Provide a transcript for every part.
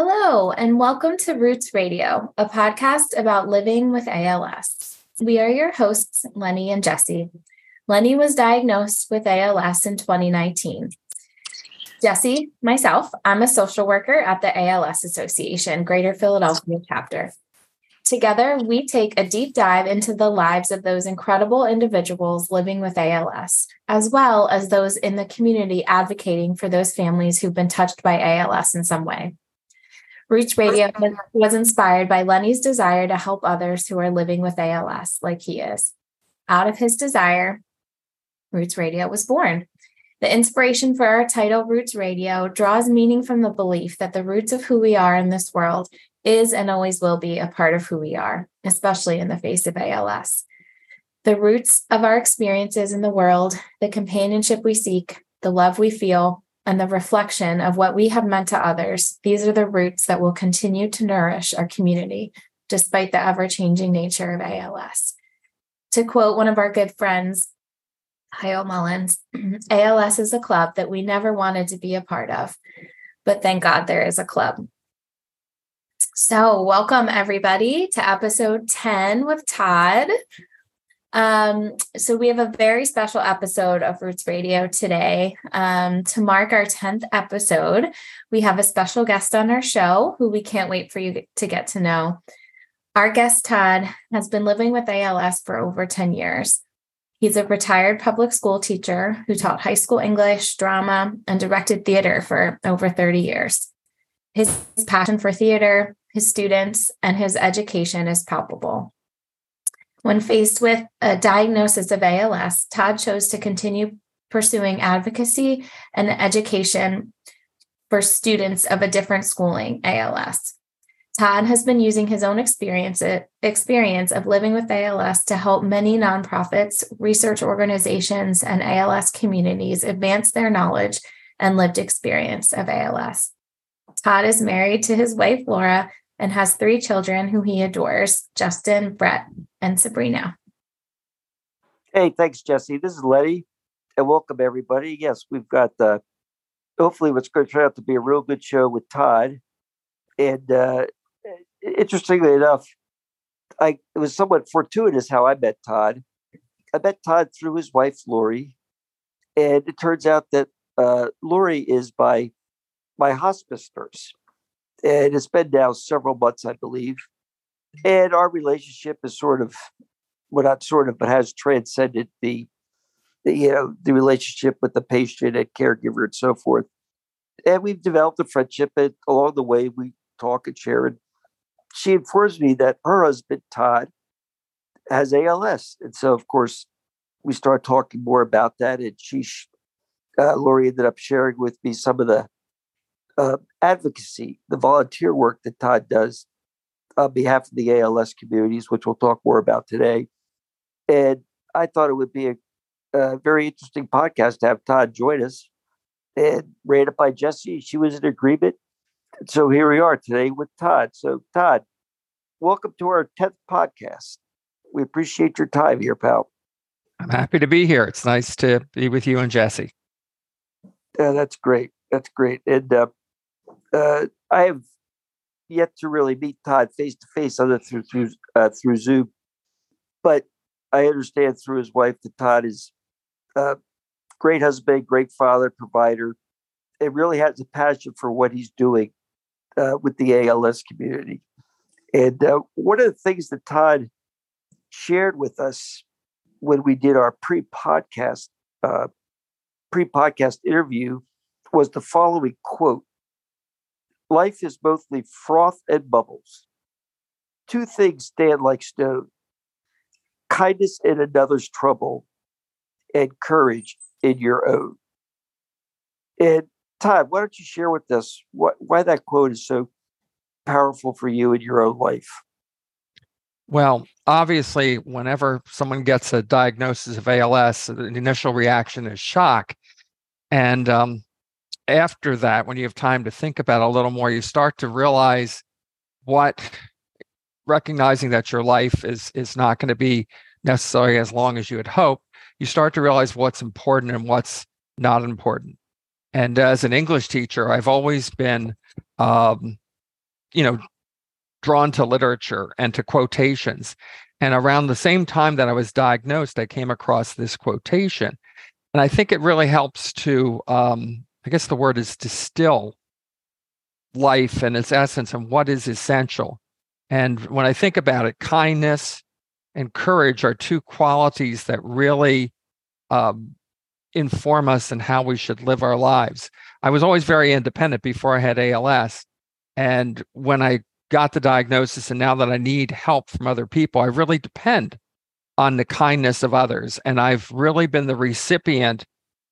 Hello, and welcome to Roots Radio, a podcast about living with ALS. We are your hosts, Lenny and Jesse. Lenny was diagnosed with ALS in 2019. Jesse, myself, I'm a social worker at the ALS Association, Greater Philadelphia chapter. Together, we take a deep dive into the lives of those incredible individuals living with ALS, as well as those in the community advocating for those families who've been touched by ALS in some way. Roots Radio was inspired by Lenny's desire to help others who are living with ALS like he is. Out of his desire, Roots Radio was born. The inspiration for our title, Roots Radio, draws meaning from the belief that the roots of who we are in this world is and always will be a part of who we are, especially in the face of ALS. The roots of our experiences in the world, the companionship we seek, the love we feel, and the reflection of what we have meant to others, these are the roots that will continue to nourish our community despite the ever changing nature of ALS. To quote one of our good friends, Heil Mullins, ALS is a club that we never wanted to be a part of, but thank God there is a club. So, welcome everybody to episode 10 with Todd. Um, so we have a very special episode of Roots Radio today. Um, to mark our 10th episode, we have a special guest on our show who we can't wait for you to get to know. Our guest, Todd, has been living with ALS for over 10 years. He's a retired public school teacher who taught high school English, drama, and directed theater for over 30 years. His passion for theater, his students, and his education is palpable. When faced with a diagnosis of ALS, Todd chose to continue pursuing advocacy and education for students of a different schooling, ALS. Todd has been using his own experience, experience of living with ALS to help many nonprofits, research organizations, and ALS communities advance their knowledge and lived experience of ALS. Todd is married to his wife, Laura, and has three children who he adores Justin, Brett, and Sabrina. Hey, thanks, Jesse. This is Lenny, and welcome everybody. Yes, we've got uh, hopefully what's going to turn out to be a real good show with Todd. And uh, interestingly enough, I it was somewhat fortuitous how I met Todd. I met Todd through his wife Lori, and it turns out that uh, Lori is by my hospice nurse and it's been now several months, I believe. And our relationship is sort of, well, not sort of, but has transcended the, the you know, the relationship with the patient and caregiver and so forth. And we've developed a friendship. And along the way, we talk and share. And she informs me that her husband Todd has ALS, and so of course we start talking more about that. And she, uh, Lori, ended up sharing with me some of the uh, advocacy, the volunteer work that Todd does on behalf of the ALS communities, which we'll talk more about today. And I thought it would be a, a very interesting podcast to have Todd join us. And ran it by Jesse. She was in agreement. So here we are today with Todd. So, Todd, welcome to our 10th podcast. We appreciate your time here, pal. I'm happy to be here. It's nice to be with you and Jesse. Yeah, that's great. That's great. And uh, uh, I have yet to really meet Todd face to face, other through through uh, through Zoom. But I understand through his wife that Todd is a great husband, great father, provider, and really has a passion for what he's doing uh, with the ALS community. And uh, one of the things that Todd shared with us when we did our pre-podcast uh, pre-podcast interview was the following quote Life is mostly froth and bubbles. Two things stand like stone kindness in another's trouble, and courage in your own. And Todd, why don't you share with us what, why that quote is so powerful for you in your own life? Well, obviously, whenever someone gets a diagnosis of ALS, the initial reaction is shock. And um, after that, when you have time to think about a little more, you start to realize what recognizing that your life is is not going to be necessarily as long as you had hoped. You start to realize what's important and what's not important. And as an English teacher, I've always been um, you know, drawn to literature and to quotations. And around the same time that I was diagnosed, I came across this quotation. And I think it really helps to, um, I guess the word is distill life and its essence and what is essential. And when I think about it, kindness and courage are two qualities that really um, inform us in how we should live our lives. I was always very independent before I had ALS. And when I got the diagnosis and now that I need help from other people, I really depend on the kindness of others. And I've really been the recipient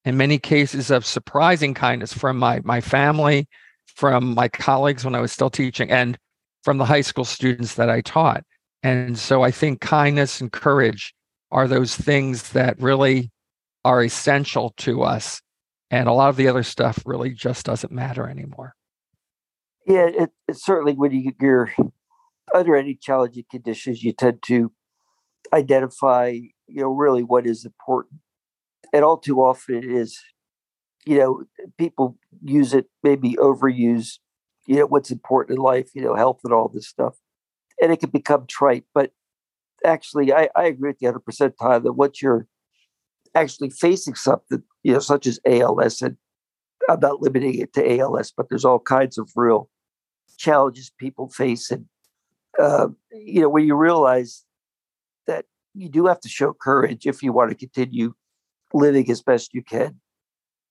in many cases of surprising kindness from my my family, from my colleagues when I was still teaching, and from the high school students that I taught. And so I think kindness and courage are those things that really are essential to us. And a lot of the other stuff really just doesn't matter anymore. Yeah, it, it's certainly when you, you're under any challenging conditions, you tend to identify, you know, really what is important. And all too often it is, you know, people use it, maybe overuse, you know, what's important in life, you know, health and all this stuff. And it can become trite. But actually, I, I agree with you 100% Ty that once you're actually facing something, you know, such as ALS, and I'm not limiting it to ALS, but there's all kinds of real challenges people face. And, uh, you know, when you realize that you do have to show courage if you want to continue living as best you can,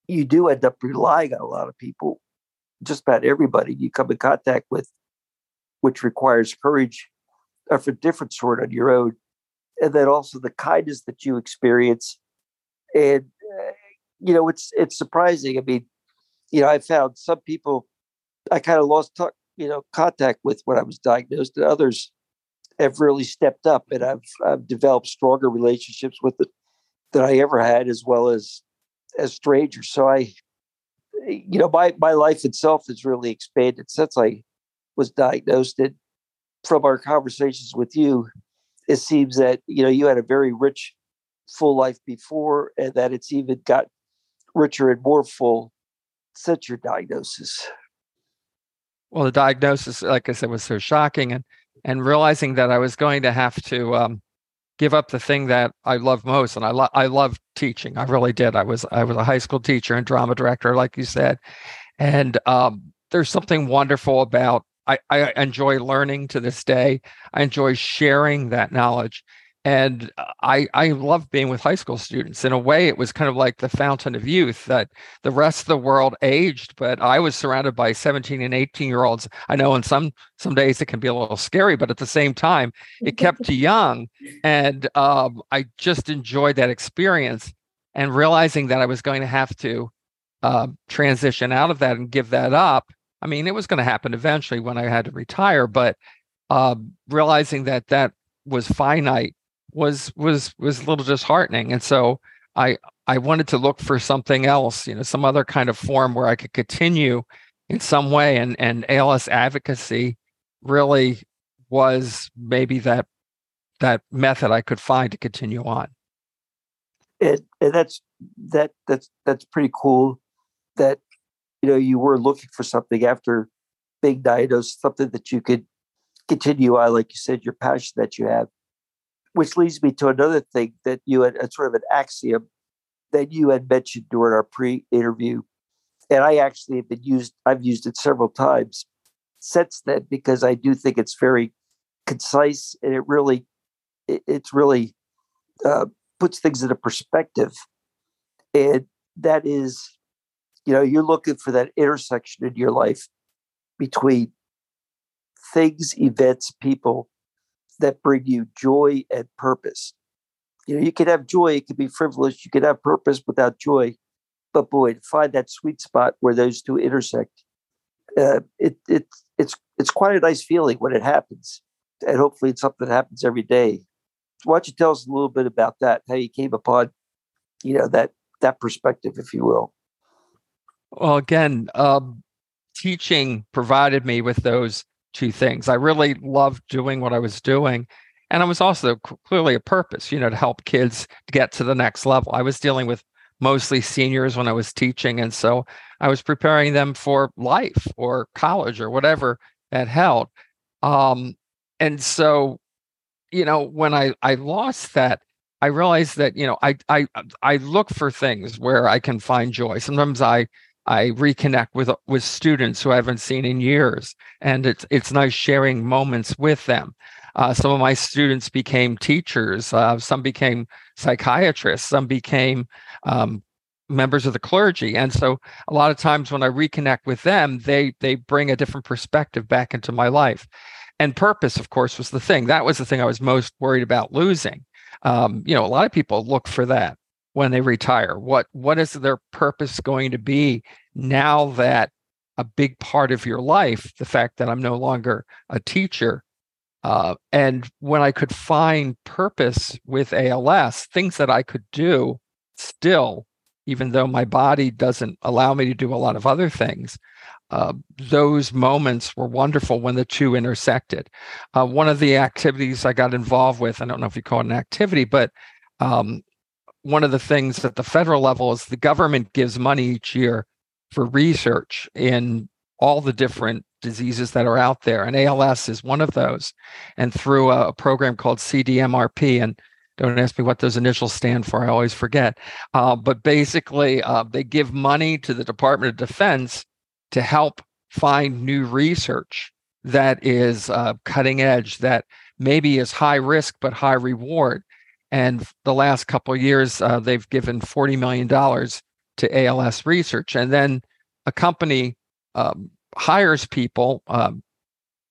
you do end up relying on a lot of people, just about everybody you come in contact with, which requires courage of a different sort on your own. And then also the kindness that you experience. And, uh, you know, it's it's surprising. I mean, you know, I found some people I kind of lost you know contact with when I was diagnosed, and others have really stepped up, and I've I've developed stronger relationships with it than I ever had, as well as as strangers. So I, you know, my my life itself has really expanded since I was diagnosed. And from our conversations with you, it seems that you know you had a very rich, full life before, and that it's even got richer and more full since your diagnosis well, the diagnosis, like I said, was so shocking, and and realizing that I was going to have to um, give up the thing that I love most, and I love I love teaching. I really did. I was I was a high school teacher and drama director, like you said, and um, there's something wonderful about. I, I enjoy learning to this day. I enjoy sharing that knowledge, and I I love being with high school students. In a way, it was kind of like the fountain of youth that the rest of the world aged, but I was surrounded by 17 and 18 year olds. I know in some some days it can be a little scary, but at the same time, it kept you young, and um, I just enjoyed that experience. And realizing that I was going to have to uh, transition out of that and give that up. I mean, it was going to happen eventually when I had to retire, but uh, realizing that that was finite was was was a little disheartening. And so i i wanted to look for something else you know some other kind of form where i could continue in some way. And and als advocacy really was maybe that that method i could find to continue on. And that's that that's that's pretty cool that you know you were looking for something after being diagnosed something that you could continue on like you said your passion that you have which leads me to another thing that you had a sort of an axiom that you had mentioned during our pre-interview. And i actually have been used i've used it several times since then because i do think it's very concise and it really it, it's really uh, puts things into perspective. And that is you know you're looking for that intersection in your life between things events people that bring you joy and purpose. You know, you can have joy, it could be frivolous, you could have purpose without joy. But boy, to find that sweet spot where those two intersect, uh, it, it, it's, it's quite a nice feeling when it happens. And hopefully it's something that happens every day. Why don't you tell us a little bit about that, how you came upon, you know, that, that perspective, if you will. Well, again, um, teaching provided me with those two things. I really loved doing what I was doing. And I was also clearly a purpose, you know, to help kids get to the next level. I was dealing with mostly seniors when I was teaching. And so I was preparing them for life or college or whatever at Held. Um, and so, you know, when I I lost that, I realized that you know I I I look for things where I can find joy. Sometimes I I reconnect with with students who I haven't seen in years, and it's it's nice sharing moments with them. Uh, some of my students became teachers. Uh, some became psychiatrists. Some became um, members of the clergy. And so, a lot of times when I reconnect with them, they they bring a different perspective back into my life. And purpose, of course, was the thing. That was the thing I was most worried about losing. Um, you know, a lot of people look for that when they retire. What what is their purpose going to be now that a big part of your life, the fact that I'm no longer a teacher, uh, and when I could find purpose with ALS, things that I could do still, even though my body doesn't allow me to do a lot of other things, uh, those moments were wonderful when the two intersected. Uh, one of the activities I got involved with, I don't know if you call it an activity, but um, one of the things at the federal level is the government gives money each year for research in all the different diseases that are out there, and ALS is one of those. And through a, program called CDMRP, and don't ask me what those initials stand for, I always forget. Uh, but basically, uh, they give money to the Department of Defense to help find new research that is uh, cutting edge, that maybe is high risk but high reward. And the last couple years, uh, they've given $40 million to ALS research. And then a company um, hires people, um,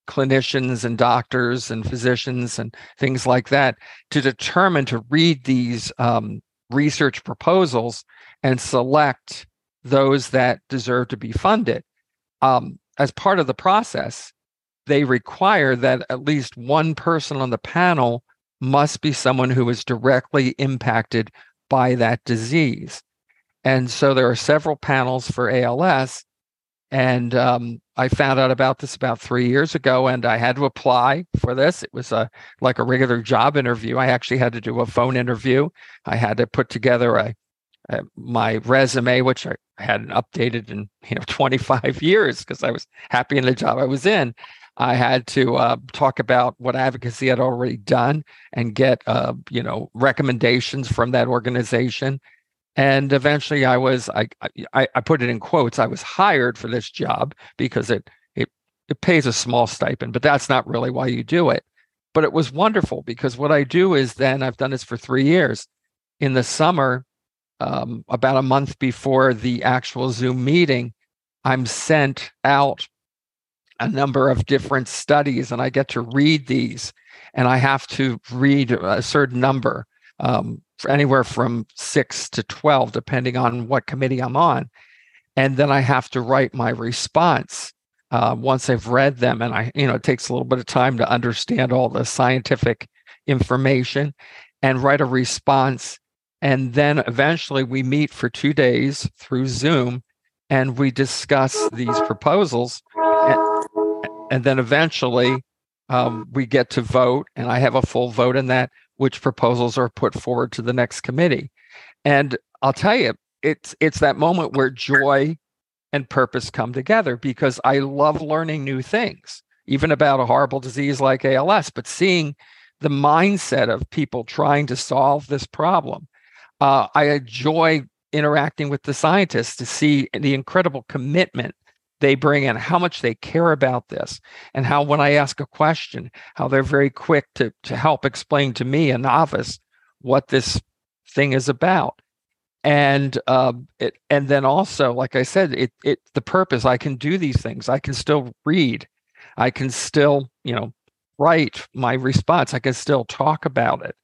clinicians and doctors and physicians and things like that, to determine to read these um, research proposals and select those that deserve to be funded. Um, as part of the process, they require that at least one person on the panel must be someone who is directly impacted by that disease. And so there are several panels for ALS, and um, I found out about this about three years ago, and I had to apply for this. It was a like a regular job interview. I actually had to do a phone interview. I had to put together a, a my resume, which I hadn't updated in you know 25 years because I was happy in the job I was in. I had to uh, talk about what advocacy had already done and get uh, you know recommendations from that organization. And eventually i was I, I i put it in quotes i was hired for this job because it it it pays a small stipend but that's not really why you do it. But it was wonderful because what i do is then i've done this for three years. In the summer um, about a month before the actual zoom meeting i'm sent out a number of different studies and i get to read these and i have to read a certain number um, anywhere from six to 12, depending on what committee I'm on. And then I have to write my response uh, once I've read them. And I, you know, it takes a little bit of time to understand all the scientific information and write a response. And then eventually we meet for two days through Zoom and we discuss these proposals. And, and then eventually um, we get to vote, and I have a full vote in that which proposals are put forward to the next committee. And I'll tell you, it's it's that moment where joy and purpose come together because I love learning new things, even about a horrible disease like ALS, but seeing the mindset of people trying to solve this problem. Uh, I enjoy interacting with the scientists to see the incredible commitment they bring in, how much they care about this, and how when I ask a question, how they're very quick to, to help explain to me, a novice, what this thing is about. And uh, it, and then also, like I said, it it the purpose. I can do these things. I can still read. I can still, you know, write my response. I can still talk about it.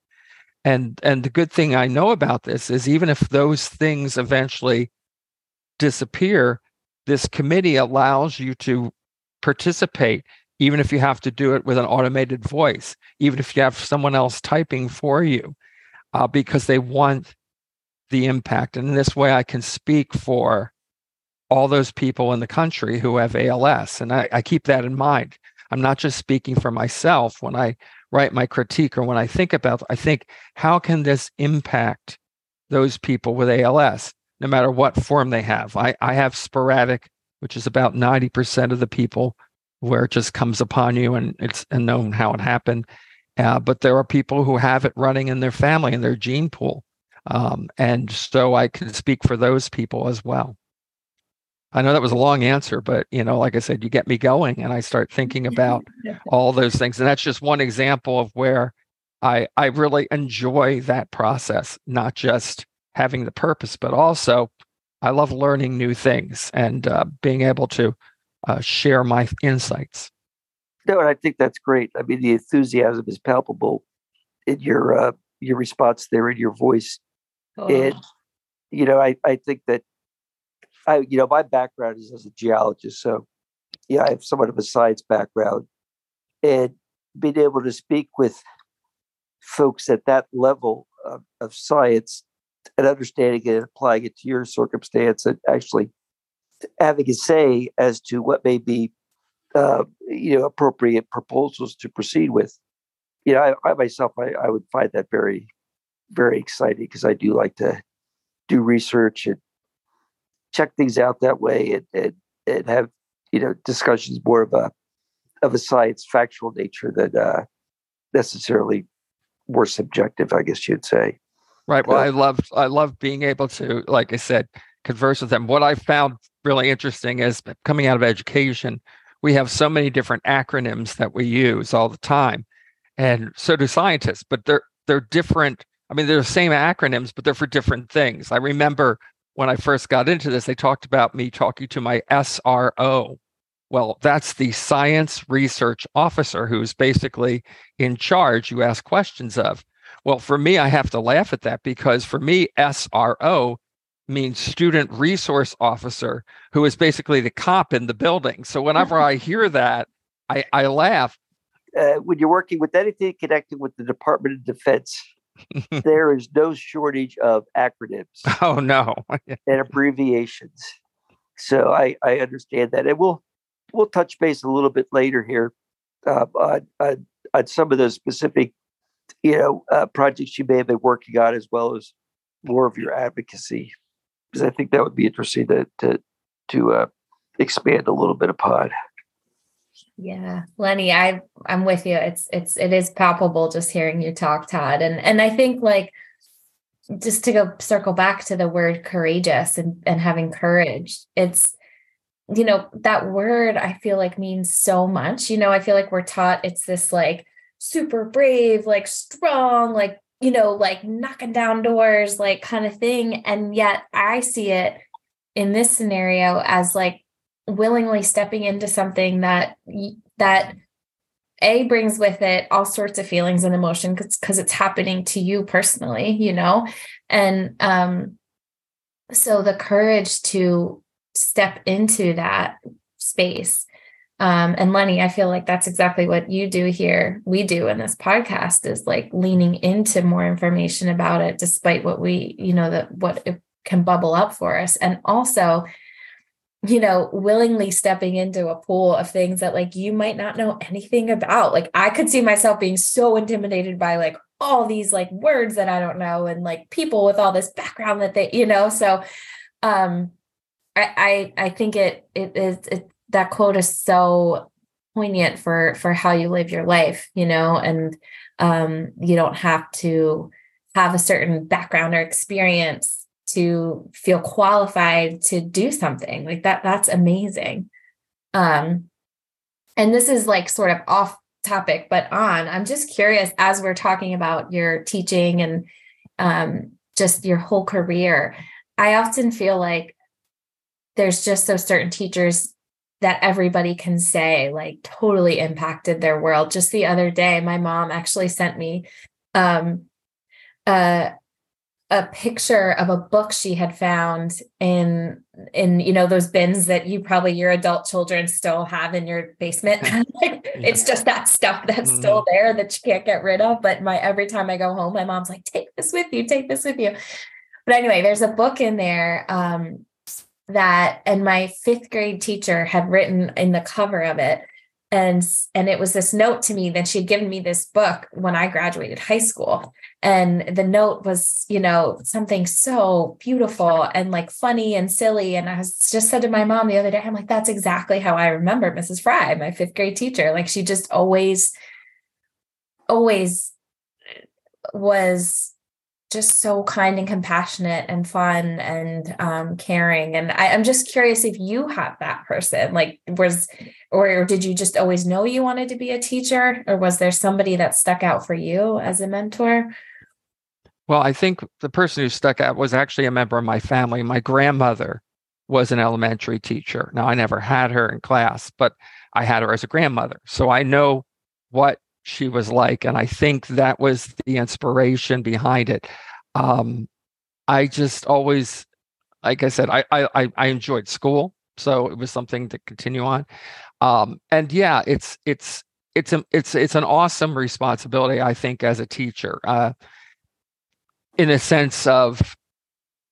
And and the good thing I know about this is even if those things eventually disappear, this committee allows you to participate, even if you have to do it with an automated voice, even if you have someone else typing for you, uh, because they want the impact. And in this way, I can speak for all those people in the country who have ALS. And I, I keep that in mind. I'm not just speaking for myself when I write my critique or when I think about, I think, how can this impact those people with ALS? No matter what form they have. I, I have sporadic, which is about 90% of the people where it just comes upon you and it's unknown how it happened. Uh, but there are people who have it running in their family in their gene pool. Um, and so I can speak for those people as well. I know that was a long answer, but you know, like I said, you get me going and I start thinking about all those things. And that's just one example of where I I really enjoy that process, not just having the purpose, but also I love learning new things and uh, being able to uh, share my insights. No, and I think that's great. I mean, the enthusiasm is palpable in your uh, your response there in your voice, oh. and you know, I I think that I, you know, my background is as a geologist, so yeah, I have somewhat of a science background, and being able to speak with folks at that level of, of science and understanding it and applying it to your circumstance, and actually having a say as to what may be, uh, you know, appropriate proposals to proceed with. You know, I, I myself, I, I would find that very, very exciting because I do like to do research and check things out that way and, and, and have you know discussions more of a of a science factual nature than uh, necessarily more subjective, I guess you'd say. Right. Well, I love I love being able to, like I said, converse with them. What I found really interesting is coming out of education, we have so many different acronyms that we use all the time, and so do scientists. But they're they're different. I mean, they're the same acronyms, but they're for different things. I remember when I first got into this, they talked about me talking to my SRO. Well, that's the science research officer who's basically in charge, you ask questions of. Well, for me, I have to laugh at that because for me, SRO means student resource officer, who is basically the cop in the building. So whenever I hear that, I, I laugh. Uh, when you're working with anything connected with the Department of Defense, there is no shortage of acronyms. Oh no, and abbreviations. So I I understand that, and we'll we'll touch base a little bit later here uh, on, on, on some of those specific you know uh, projects you may have been working on, as well as more of your advocacy, because I think that would be interesting to to to uh, expand a little bit upon. Yeah, Lenny, I I'm with you. It's it's it is palpable just hearing you talk, Todd. And and I think like just to go circle back to the word courageous and, and having courage, it's you know, that word I feel like means so much. You know, I feel like we're taught it's this like super brave, like strong, like, you know, like knocking down doors, like kind of thing. And yet I see it in this scenario as like willingly stepping into something that that a brings with it all sorts of feelings and emotion because it's happening to you personally you know and um so the courage to step into that space um, and Lenny, I feel like that's exactly what you do here. We do in this podcast is like leaning into more information about it, despite what we, you know, that what it can bubble up for us. And also you know, willingly stepping into a pool of things that like you might not know anything about. Like I could see myself being so intimidated by like all these like words that I don't know and like people with all this background that they, you know, so um I I I think it it is it, that quote is so poignant for for how you live your life, you know, and um you don't have to have a certain background or experience to feel qualified to do something. Like that that's amazing. Um and this is like sort of off topic but on i'm just curious as we're talking about your teaching and um just your whole career i often feel like there's just so certain teachers that everybody can say like totally impacted their world just the other day my mom actually sent me um uh a picture of a book she had found in in you know those bins that you probably your adult children still have in your basement like, yeah. it's just that stuff that's mm-hmm. still there that you can't get rid of but my every time i go home my mom's like take this with you take this with you but anyway there's a book in there um, that and my fifth grade teacher had written in the cover of it and and it was this note to me that she had given me this book when i graduated high school. And the note was you know something so beautiful and like funny and silly. And i was just said to my mom the other day i'm like that's exactly how i remember mrs fry my fifth grade teacher. Like she just always always uh, was just so kind and compassionate and fun and um, caring. And I, am just curious if you have that person, like was, or did you just always know you wanted to be a teacher, or was there somebody that stuck out for you as a mentor? Well, I think the person who stuck out was actually a member of my family. My grandmother was an elementary teacher. Now, I never had her in class, but I had her as a grandmother. So I know what she was like. And I think that was the inspiration behind it. Um, I just always, like I said, I, I, I enjoyed school. So it was something to continue on. Um, and yeah, it's, it's, it's, a, it's, it's an awesome responsibility, I think, as a teacher, uh, in a sense of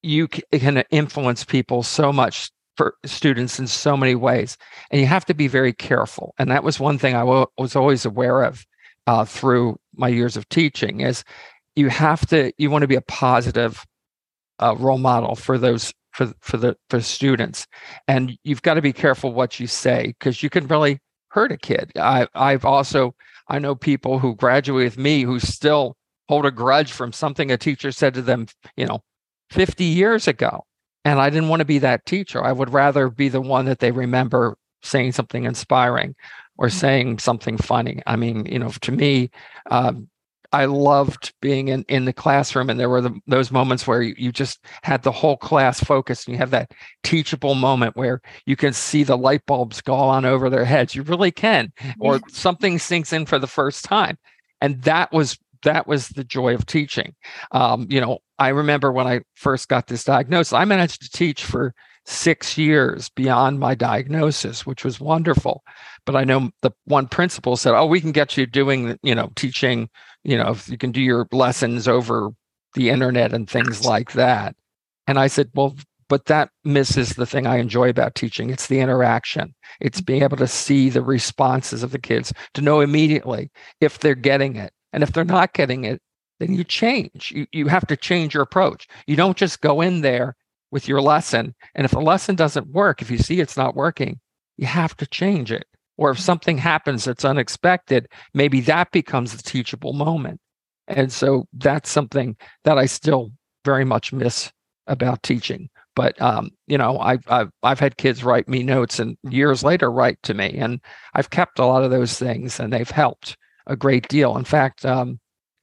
you can influence people so much for students in so many ways and you have to be very careful and that was one thing I w- was always aware of uh, through my years of teaching is you have to you want to be a positive uh, role model for those for for the for students. And you've got to be careful what you say because you can really hurt a kid. I i've also i know people who graduate with me who still hold a grudge from something a teacher said to them you know 50 years ago. And i didn't want to be that teacher. I would rather be the one that they remember saying something inspiring or saying something funny. I mean, you know, to me, um, I loved being in, in the classroom, and there were the, those moments where you, you, just had the whole class focused, and you have that teachable moment where you can see the light bulbs go on over their heads. You really can, or something sinks in for the first time, and that was that was the joy of teaching. Um, you know, I remember when I first got this diagnosis, I managed to teach for six years beyond my diagnosis, which was wonderful. But I know the one principal said, "Oh, we can get you doing, you know, teaching. You know, if you can do your lessons over the internet and things like that." And I said, "Well, but that misses the thing I enjoy about teaching. It's the interaction. It's being able to see the responses of the kids, to know immediately if they're getting it, and if they're not getting it." Then you change. You, you have to change your approach. You don't just go in there with your lesson. And if the lesson doesn't work, if you see it's not working, you have to change it. Or if something happens that's unexpected, maybe that becomes the teachable moment. And so that's something that I still very much miss about teaching. But um, you know, I've, I've I've had kids write me notes and years later write to me, and I've kept a lot of those things, and they've helped a great deal. In fact, um,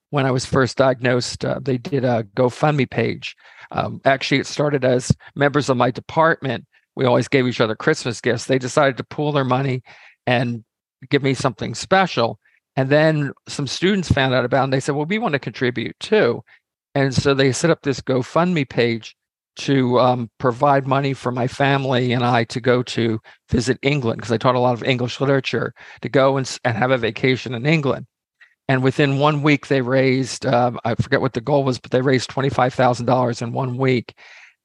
when I was first diagnosed, uh, they did a GoFundMe page um, actually, it started as members of my department. We always gave each other Christmas gifts. They decided to pool their money and give me something special. And then some students found out about it and they said, well, we want to contribute too. And so they set up this GoFundMe page to um, provide money for my family and I to go to visit England because I taught a lot of English literature to go and, and have a vacation in England. And within one week, they raised, um, I forget what the goal was, but they raised $25,000 in one week.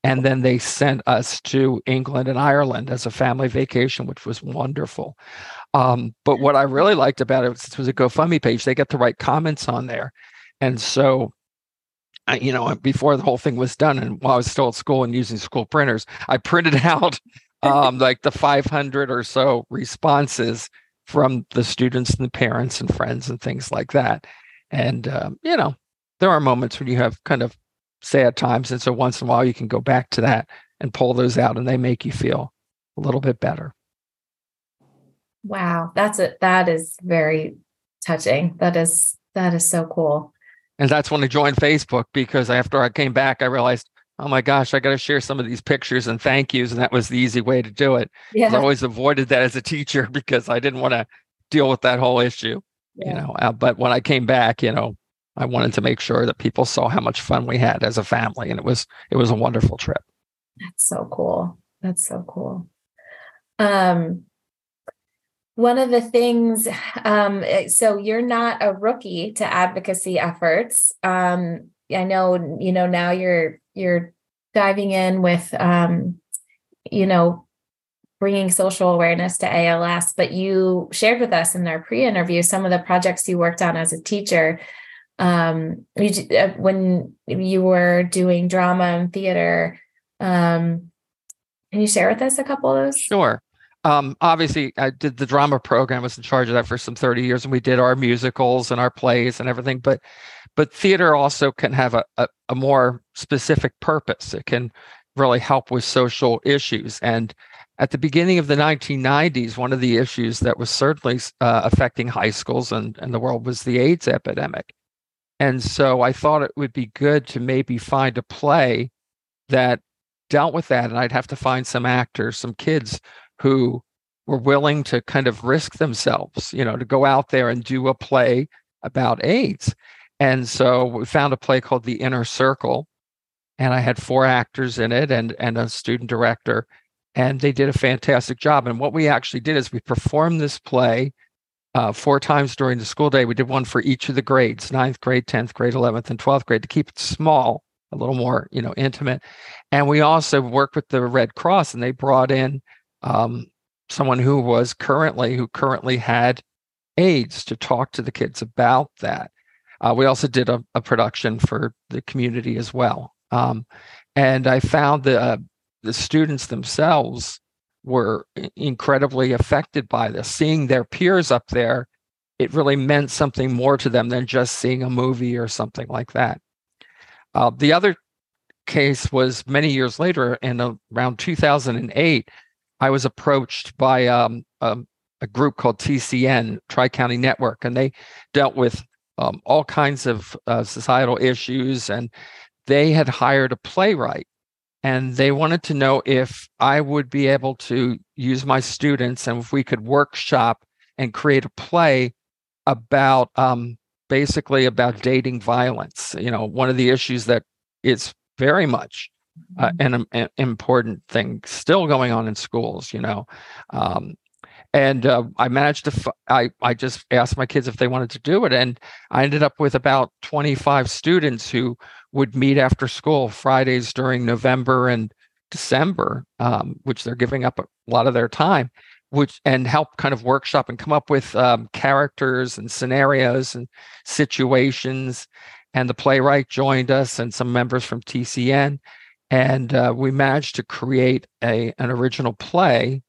And then they sent us to England and Ireland as a family vacation, which was wonderful. Um, but what I really liked about it was it was a GoFundMe page. They get the right comments on there. And so, you know, before the whole thing was done, and while I was still at school and using school printers, I printed out um, like the 500 or so responses from the students and the parents and friends and things like that. And, um, you know, there are moments when you have kind of sad times. And so once in a while, you can go back to that and pull those out and they make you feel a little bit better. Wow. That's it. That is very touching. That is, that is so cool. And that's when I joined Facebook because after I came back, I realized oh my gosh, I got to share some of these pictures and thank yous. And that was the easy way to do it. Yeah. I always avoided that as a teacher because I didn't want to deal with that whole issue, yeah. you know. Uh, but when I came back, you know, I wanted to make sure that people saw how much fun we had as a family. And it was, it was a wonderful trip. That's so cool. That's so cool. Um, one of the things um, eh, so you're not a rookie to advocacy efforts um, i know you know now you're you're diving in with um, you know bringing social awareness to ALS, but you shared with us in our pre-interview some of the projects you worked on as a teacher um, you, uh, when you were doing drama and theater. Um, can you share with us a couple of those? Sure. Um, obviously, I did the drama program. Was in charge of that for some thirty years, and we did our musicals and our plays and everything. But, but theater also can have a, a, a more specific purpose. It can really help with social issues. And at the beginning of the 1990s, one of the issues that was certainly uh, affecting high schools and, and the world was the AIDS epidemic. And so I thought it would be good to maybe find a play that dealt with that. And I'd have to find some actors, some kids who were willing to kind of risk themselves, you know, to go out there and do a play about AIDS. And so we found a play called The Inner Circle. And I had four actors in it and, and a student director. And they did a fantastic job. And what we actually did is we performed this play uh, four times during the school day. We did one for each of the grades ninth grade, 10th grade, 11th, and 12th grade to keep it small, a little more, you know, intimate. And we also worked with the Red Cross and they brought in um, someone who was currently, who currently had AIDS to talk to the kids about that. Uh, we also did a, a, production for the community as well. Um, and I found that uh, the students themselves were incredibly affected by this. Seeing their peers up there, it really meant something more to them than just seeing a movie or something like that. Uh, the other case was many years later, in around 2008, I was approached by um, um, a group called TCN, Tri County Network, and they dealt with um, all kinds of uh, societal issues. And they had hired a playwright and they wanted to know if I would be able to use my students and if we could workshop and create a play about um, basically about dating violence. You know, one of the issues that is very much uh, an, an, important thing still going on in schools. You know, um, and uh, I managed to. F- I I just asked my kids if they wanted to do it, and I ended up with about twenty five students who would meet after school Fridays during November and December, um, which they're giving up a lot of their time, which and help kind of workshop and come up with um, characters and scenarios and situations. And the playwright joined us and some members from TCN, and uh, we managed to create a an original play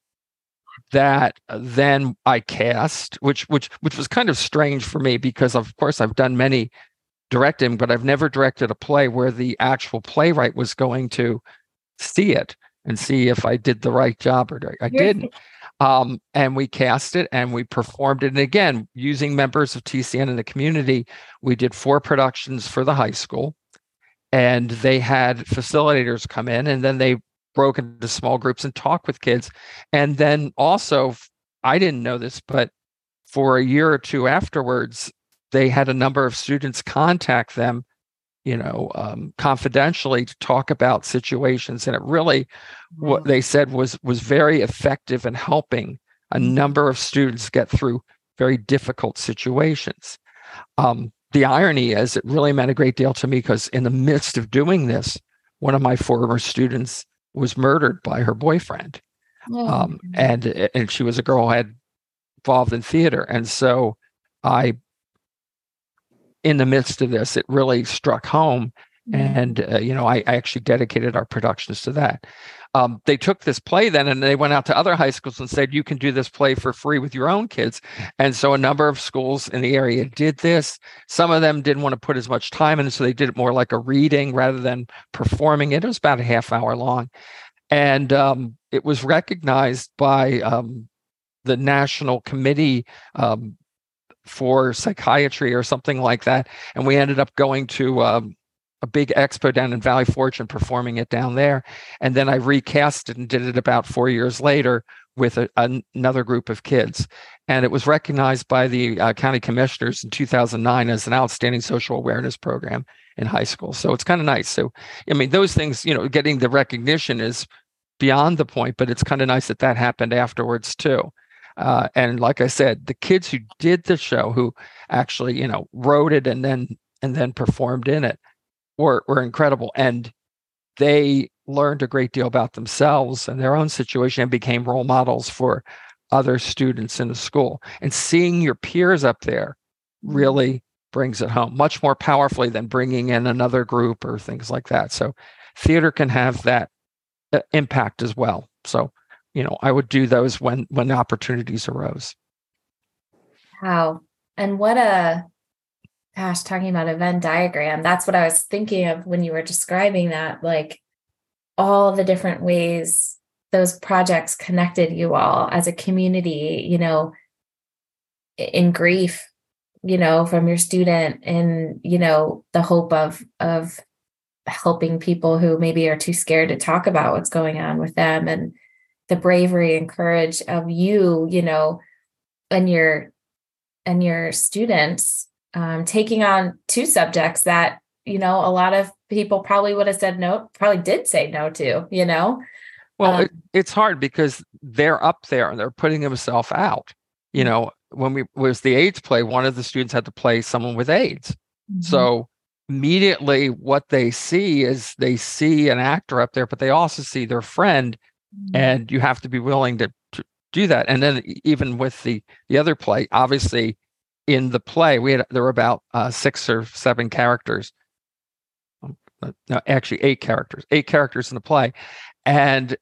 that then I cast, which which which was kind of strange for me because of course I've done many directing, but I've never directed a play where the actual playwright was going to see it and see if I did the right job or I didn't. Um, and we cast it and we performed it. And again, using members of TCN in the community, we did four productions for the high school. And they had facilitators come in and then they broke into small groups and talk with kids. And then also, I didn't know this, but for a year or two afterwards, they had a number of students contact them you know um, confidentially to talk about situations and it really what they said was was very effective in helping a mm-hmm. number of students get through very difficult situations um, the irony is it really meant a great deal to me because in the midst of doing this one of my former students was murdered by her boyfriend oh. um, and and she was a girl who had involved in theater and so i in the midst of this, it really struck home. And, uh, you know, I, I, actually dedicated our productions to that. Um, they took this play then and they went out to other high schools and said, you can do this play for free with your own kids. And so a number of schools in the area did this. Some of them didn't want to put as much time in, so they did it more like a reading rather than performing it. It was about a half hour long. And um, it was recognized by um, the National Committee um, for psychiatry or something like that. And we ended up going to um, a big expo down in Valley Forge and performing it down there. And then I recast it and did it about four years later with a, another group of kids. And it was recognized by the uh, county commissioners in 2009 as an outstanding social awareness program in high school. So it's kind of nice. So, I mean, those things, you know, getting the recognition is beyond the point, but it's kind of nice that that happened afterwards too. Uh, and like I said, the kids who did the show, who actually you know wrote it and then and then performed in it, were were incredible. And they learned a great deal about themselves and their own situation and became role models for other students in the school. And seeing your peers up there mm-hmm. really brings it home much more powerfully than bringing in another group or things like that. So theater can have that uh, impact as well. So, you know, I would do those when when opportunities arose. Wow. And what a gosh, talking about a Venn diagram, that's what I was thinking of when you were describing that, like all the different ways those projects connected you all as a community, you know, in grief, you know, from your student and, you know, the hope of of helping people who maybe are too scared to talk about what's going on with them and the bravery and courage of you, you know, and your and your students um, taking on two subjects that you know a lot of people probably would have said no probably did say no to you know well um, it, it's hard because they're up there and they're putting themselves out you know when we was the aids play one of the students had to play someone with aids mm-hmm. so immediately what they see is they see an actor up there but they also see their friend mm-hmm. and you have to be willing to, to do that and then even with the the other play obviously in the play we had there were about uh, six or seven characters. Um, uh, no actually eight characters eight characters in the play. And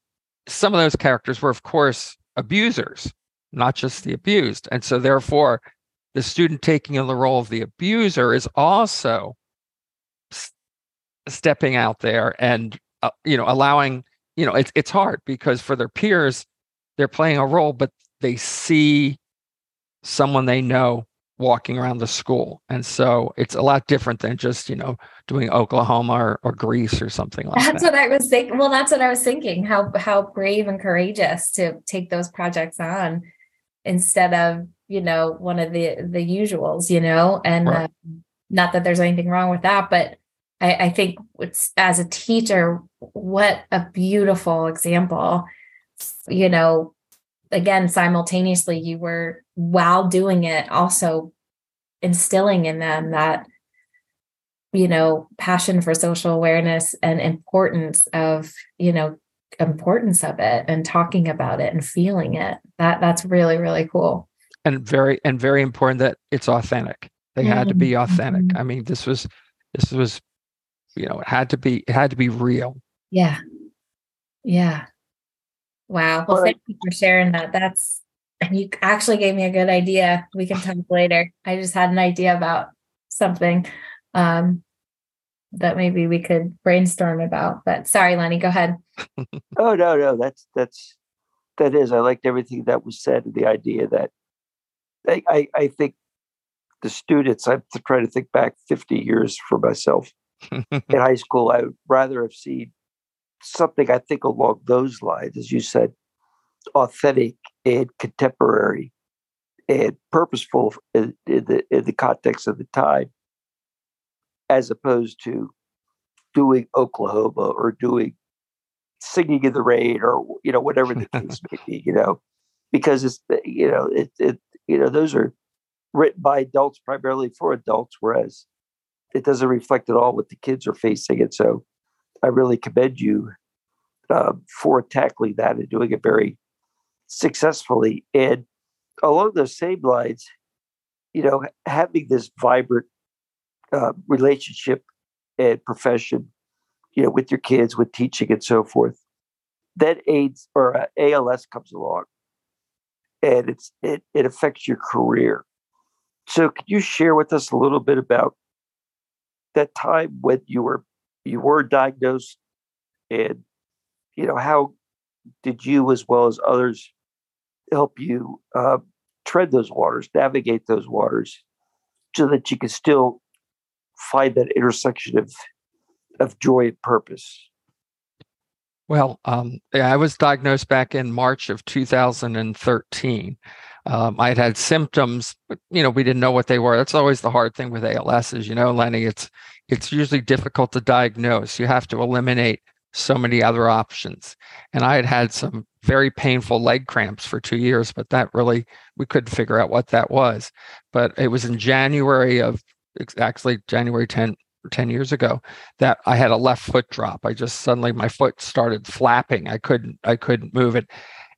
some of those characters were of course abusers not just the abused. And so therefore the student taking on the role of the abuser is also stepping out there and uh, you know allowing you know it's it's hard because for their peers they're playing a role but they see someone they know walking around the school. And so it's a lot different than just, you know, doing Oklahoma or, or Grease or something like that's that. That's what I was thinking. Well, that's what I was thinking. How how brave and courageous to take those projects on instead of, you know, one of the the usuals, you know, and right. uh, not that there's anything wrong with that, but I, I think it's as a teacher, what a beautiful example, you know, again simultaneously you were while doing it also instilling in them that you know passion for social awareness and importance of you know importance of it and talking about it and feeling it. That that's really really cool. And very and very important that it's authentic. They mm-hmm. had to be authentic. Mm-hmm. i mean this was this was you know it had to be it had to be real. Yeah. Yeah Wow. Well, thank you for sharing that. That's you actually gave me a good idea. We can talk later. I just had an idea about something um, that maybe we could brainstorm about. But sorry, Lenny, go ahead. oh no, no, that's that's that is. I liked everything that was said. The idea that I I, I think the students. I'm trying to think back 50 years for myself in high school. I would rather have seen something I think along those lines, as you said, authentic and contemporary and purposeful in, in, the in the context of the time, as opposed to doing Oklahoma or doing singing in the rain or you know whatever the case may be. You know, because it's you know it it you know those are written by adults primarily for adults, whereas it doesn't reflect at all what the kids are facing. And so I really commend you uh, for tackling that and doing it very successfully. And along those same lines, you know, having this vibrant uh, relationship and profession, you know, with your kids, with teaching and so forth, then AIDS or uh, ALS comes along, and it's it it affects your career. So, could you share with us a little bit about that time when you were you were diagnosed and you know how did you as well as others help you uh, tread those waters navigate those waters so that you can still find that intersection of of joy and purpose well um, i was diagnosed back in march of 2013 um, I had had symptoms, but you know we didn't know what they were. That's always the hard thing with ALS, is you know, Lenny. It's it's usually difficult to diagnose. You have to eliminate so many other options. And I had had some very painful leg cramps for two years, but that really we couldn't figure out what that was. But it was in January of actually January 10, 10 years ago that I had a left foot drop. I just suddenly my foot started flapping. I couldn't I couldn't move it.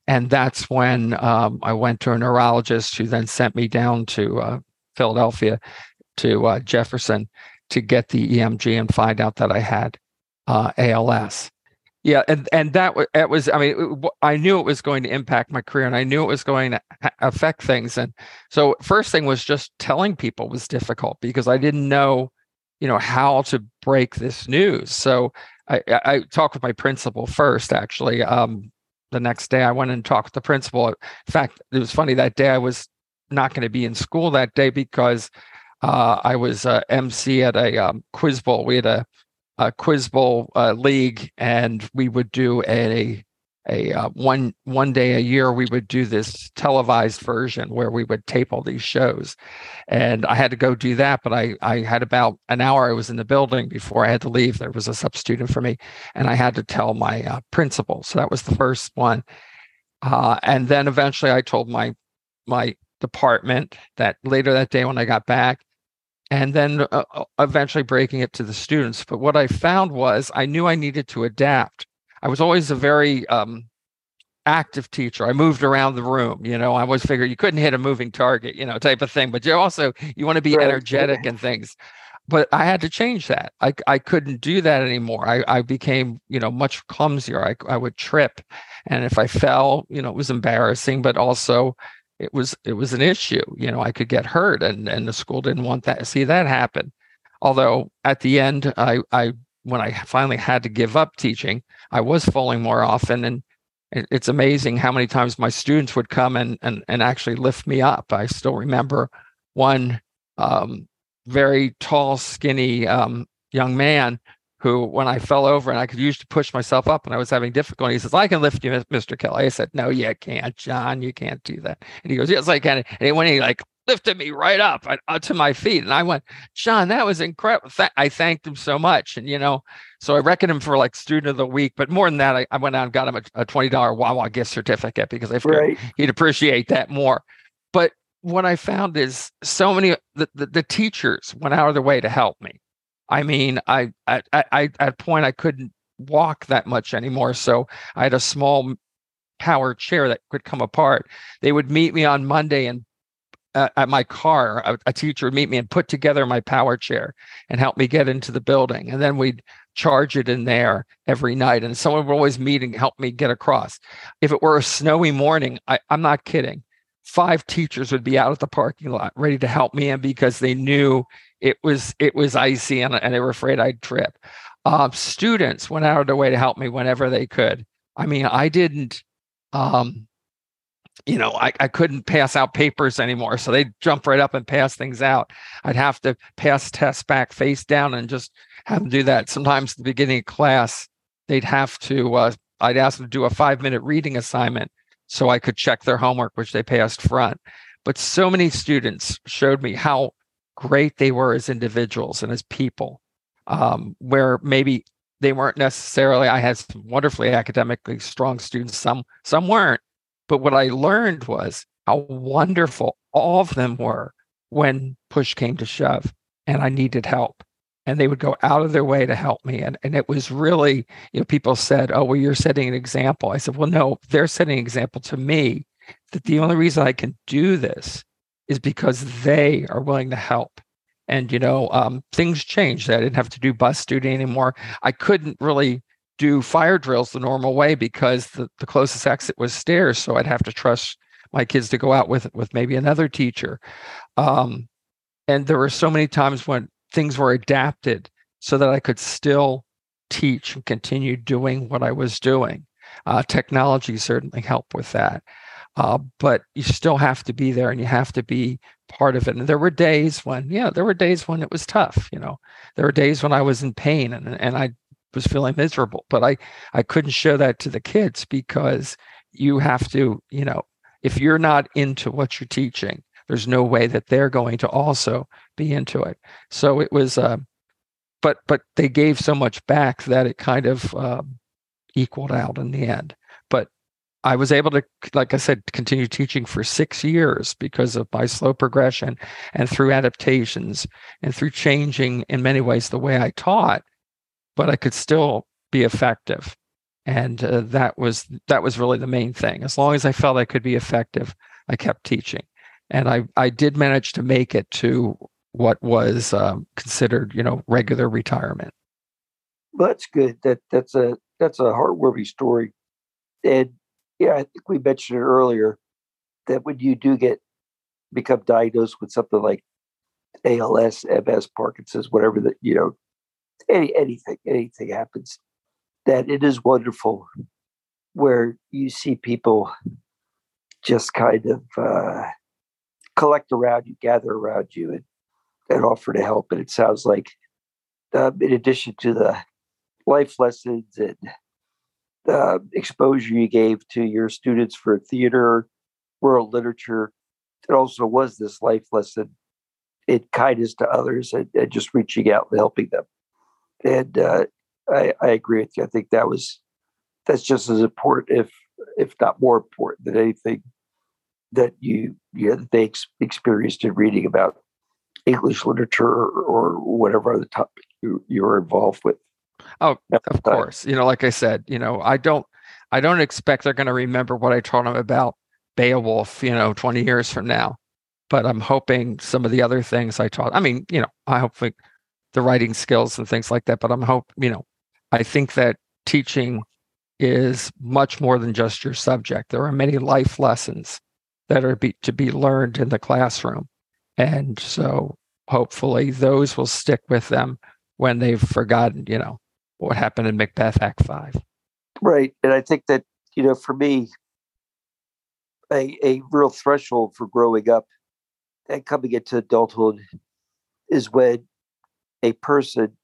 And that's when um, I went to a neurologist who then sent me down to uh, Philadelphia to uh, Jefferson to get the EMG and find out that I had uh, ALS. Yeah, and and that was it was. I mean, it, I knew it was going to impact my career, and I knew it was going to affect things. And so, first thing was just telling people was difficult because I didn't know, you know, how to break this news. So I, I talked with my principal first. Actually, um, the next day I went and talked with the principal. In fact, it was funny that day I was not going to be in school that day because uh, I was uh, MC at a um, quiz bowl. We had a uh, quiz bowl uh, league, and we would do a a uh, one one day a year we would do this televised version where we would tape all these shows. And i had to go do that but i i had about an hour i was in the building before i had to leave. There was a substitute for me and i had to tell my uh, principal. So that was the first one. Uh, and then eventually i told my my department that later that day when i got back and then uh, uh, eventually breaking it to the students. But what I found was I knew I needed to adapt. I was always a very um, active teacher. I moved around the room. You know, I always figured you couldn't hit a moving target, you know, type of thing. But you also you want to be right. energetic and things. But I had to change that. I I couldn't do that anymore. I I became you know much clumsier. I I would trip, and if I fell, you know, it was embarrassing. But also it was it was an issue. You know, I could get hurt, and and the school didn't want that see that happen. Although at the end, I I when I finally had to give up teaching, I was falling more often, and it's amazing how many times my students would come and and and actually lift me up. I still remember one um, very tall, skinny um, young man who, when I fell over and I could use to push myself up and I was having difficulty, he says, I can lift you, Mr. Kelly. I said, No, you can't, John. You can't do that. And he goes, Yes, I can. And when he like lifted me right up uh, to my feet, and I went, John, that was incredible. Th- I thanked him so much. And, you know, so I reckoned him for like student of the week. But more than that, I, I went out and got him a, a $20 Wawa gift certificate because I figured right. he'd appreciate that more. But what I found is so many the, the, the teachers went out of their way to help me I mean, I at I at point I couldn't walk that much anymore, so I had a small power chair that could come apart. They would meet me on Monday and uh, at my car, a, a, teacher would meet me and put together my power chair and help me get into the building. And then we'd charge it in there every night. And someone would always meet and help me get across. If it were a snowy morning, I, I'm not kidding. Five teachers would be out at the parking lot ready to help me in because they knew it was it was icy and, and they were afraid I'd trip. Uh, students went out of their way to help me whenever they could. I mean, I didn't, um, you know, I, I couldn't pass out papers anymore. So they'd jump right up and pass things out. I'd have to pass tests back face down and just have them do that. Sometimes at the beginning of class, they'd have to, uh, I'd ask them to do a five minute reading assignment so I could check their homework, which they passed front. But so many students showed me how great they were as individuals and as people, um, where maybe they weren't necessarily. I had some wonderfully academically strong students. Some some weren't, but what I learned was how wonderful all of them were when push came to shove, and I needed help. And they would go out of their way to help me. And, and it was really, you know, people said, Oh, well, you're setting an example. I said, Well, no, they're setting an example to me that the only reason I can do this is because they are willing to help. And, you know, um, things changed. I didn't have to do bus duty anymore. I couldn't really do fire drills the normal way because the, the closest exit was stairs. So I'd have to trust my kids to go out with with maybe another teacher. Um, and there were so many times when things were adapted so that I could still teach and continue doing what I was doing. Uh, technology certainly helped with that. Uh, but you still have to be there and you have to be part of it. And there were days when, yeah, there were days when it was tough. You know, there were days when I was in pain and, and I was feeling miserable, but I, I couldn't show that to the kids because you have to, you know, if you're not into what you're teaching, there's no way that they're going to also be into it. So it was, uh, but but they gave so much back that it kind of um, equaled out in the end. I was able to, like I said, continue teaching for six years because of my slow progression and through adaptations and through changing in many ways the way I taught, but I could still be effective. And uh, that was that was really the main thing. As long as I felt I could be effective, I kept teaching, and I I did manage to make it to what was um, considered, you know, regular retirement. That's good. That that's a that's a heartwarming story, and yeah, I think we mentioned it earlier that when you do get become diagnosed with something like ALS, MS, Parkinson's, whatever that you know, any anything anything happens, that it is wonderful where you see people just kind of uh, collect around you, gather around you, and, and offer to help. And it sounds like, um, in addition to the life lessons and uh, exposure you gave to your students for theater, world literature. It also was this life lesson in kindness to others and, and just reaching out and helping them. And uh, I, I, agree with you. I think that was that's just as important, if if not more important, than anything that you you know, that they ex- experienced in reading about English literature or, or whatever other topic you, you were involved with. Oh, of course. You know, like I said, you know, I don't I don't expect they're going to remember what I told them about Beowulf, you know, 20 years from now. But I'm hoping some of the other things I taught. I mean, you know, I hope like the writing skills and things like that. But I'm hope, you know, I think that teaching is much more than just your subject. There are many life lessons that are be, to be learned in the classroom. And so hopefully those will stick with them when they've forgotten, you know, what happened in Macbeth Act Five. Right, and I think that you know, for me, a a real threshold for growing up and coming into adulthood is when a person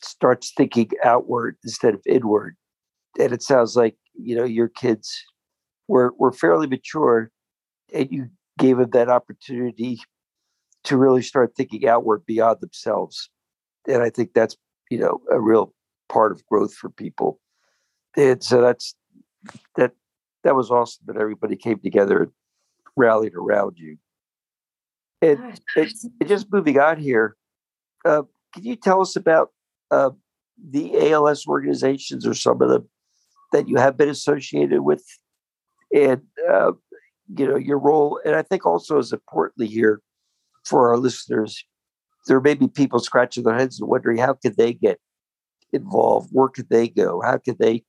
starts thinking outward instead of inward. And it sounds like you know your kids were were fairly mature, and you gave them that opportunity to really start thinking outward beyond themselves. And I think that's you know a real part of growth for people. And so that's that that was awesome that everybody came together and rallied around you. And, and, and just moving on here, uh, can you tell us about uh, the ALS organizations or some of them that you have been associated with, and uh, you know your role? And I think also as importantly here for our listeners, there may be people scratching their heads and wondering how could they get involved? Where could they go? How could they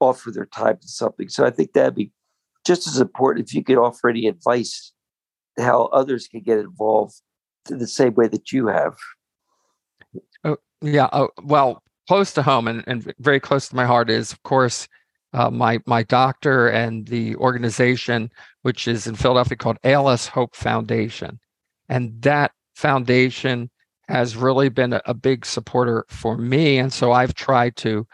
offer their time to something? So I think that'd be just as important if you could offer any advice how others can get involved in the same way that you have. Oh, yeah. Oh, well, close to home and, and very close to my heart is, of course, uh, my my doctor and the organization, which is in Philadelphia called ALS Hope Foundation, and that foundation has really been a, big supporter for me. And so I've tried to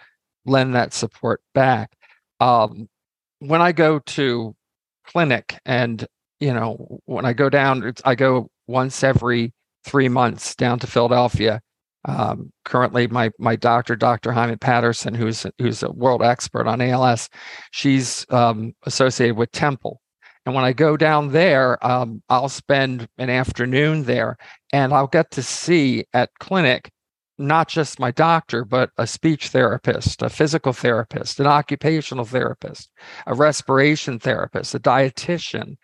lend that support back. Um, when I go to clinic and, you know, when I go down, I go once every three months down to Philadelphia. Um, currently, my my doctor, Dr. Heiman-Patterson, who's who's a world expert on ALS, she's um, associated with Temple, and when I go down there, um, I'll spend an afternoon there and I'll get to see at clinic not just my doctor, but a speech therapist, a physical therapist, an occupational therapist, a respiration therapist, a dietitian,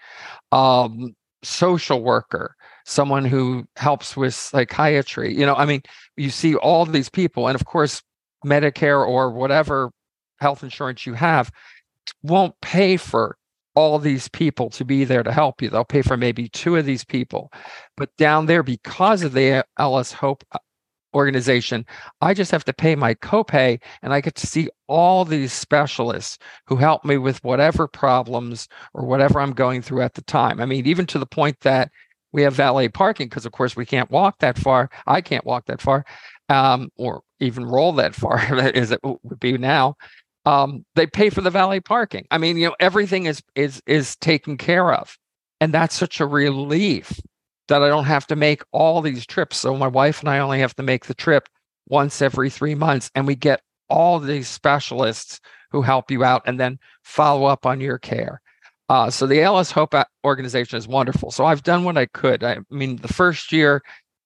um, social worker, someone who helps with psychiatry. You know, I mean, you see all these people, and of course, Medicare or whatever health insurance you have won't pay for all these people to be there to help you. They'll pay for maybe two of these people. But down there, because of the ALS Hope uh, organization, I just have to pay my copay and I get to see all these specialists who help me with whatever problems or whatever I'm going through at the time. I mean, even to the point that we have valet parking because, of course, we can't walk that far. I can't walk that far um, or even roll that far as it would be now um, they pay for the valet parking. I mean, you know, everything is is is taken care of, and that's such a relief that I don't have to make all these trips. So my wife and I only have to make the trip once every three months, and we get all these specialists who help you out and then follow up on your care. Uh, so the ALS Hope organization is wonderful. So I've done what I could. I mean, the first year,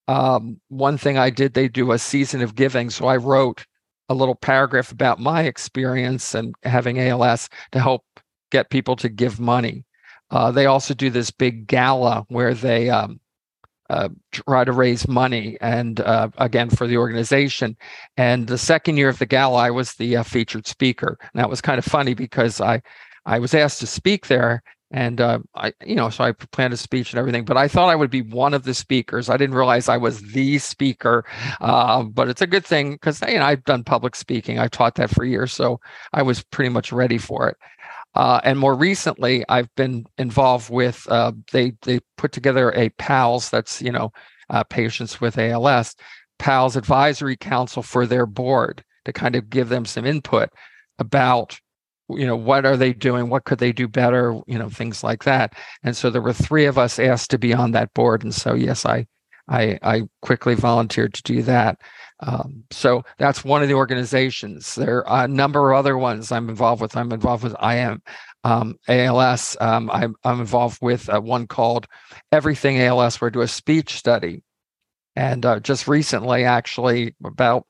um, one thing I did, they do a season of giving. So I wrote a little paragraph about my experience and having ALS to help get people to give money. Uh, they also do this big gala where they um, uh, try to raise money and uh, again for the organization. And the second year of the gala, I was the uh, featured speaker. And that was kind of funny because I I was asked to speak there, and uh, I you know so I planned a speech and everything. But I thought I would be one of the speakers. I didn't realize I was the speaker. Uh, but it's a good thing because you know I've done public speaking. I taught that for years, so I was pretty much ready for it. Uh, and more recently, I've been involved with uh, they they put together a PALS that's you know uh, patients with ALS PALS advisory council for their board to kind of give them some input about you know what are they doing what could they do better you know things like that and so there were three of us asked to be on that board and so yes i i i quickly volunteered to do that um, so that's one of the organizations. There are a number of other ones I'm involved with. I'm involved with IM um, ALS. Um, I'm, I'm, involved with uh, one called Everything ALS, where I do a speech study. And uh, just recently, actually, about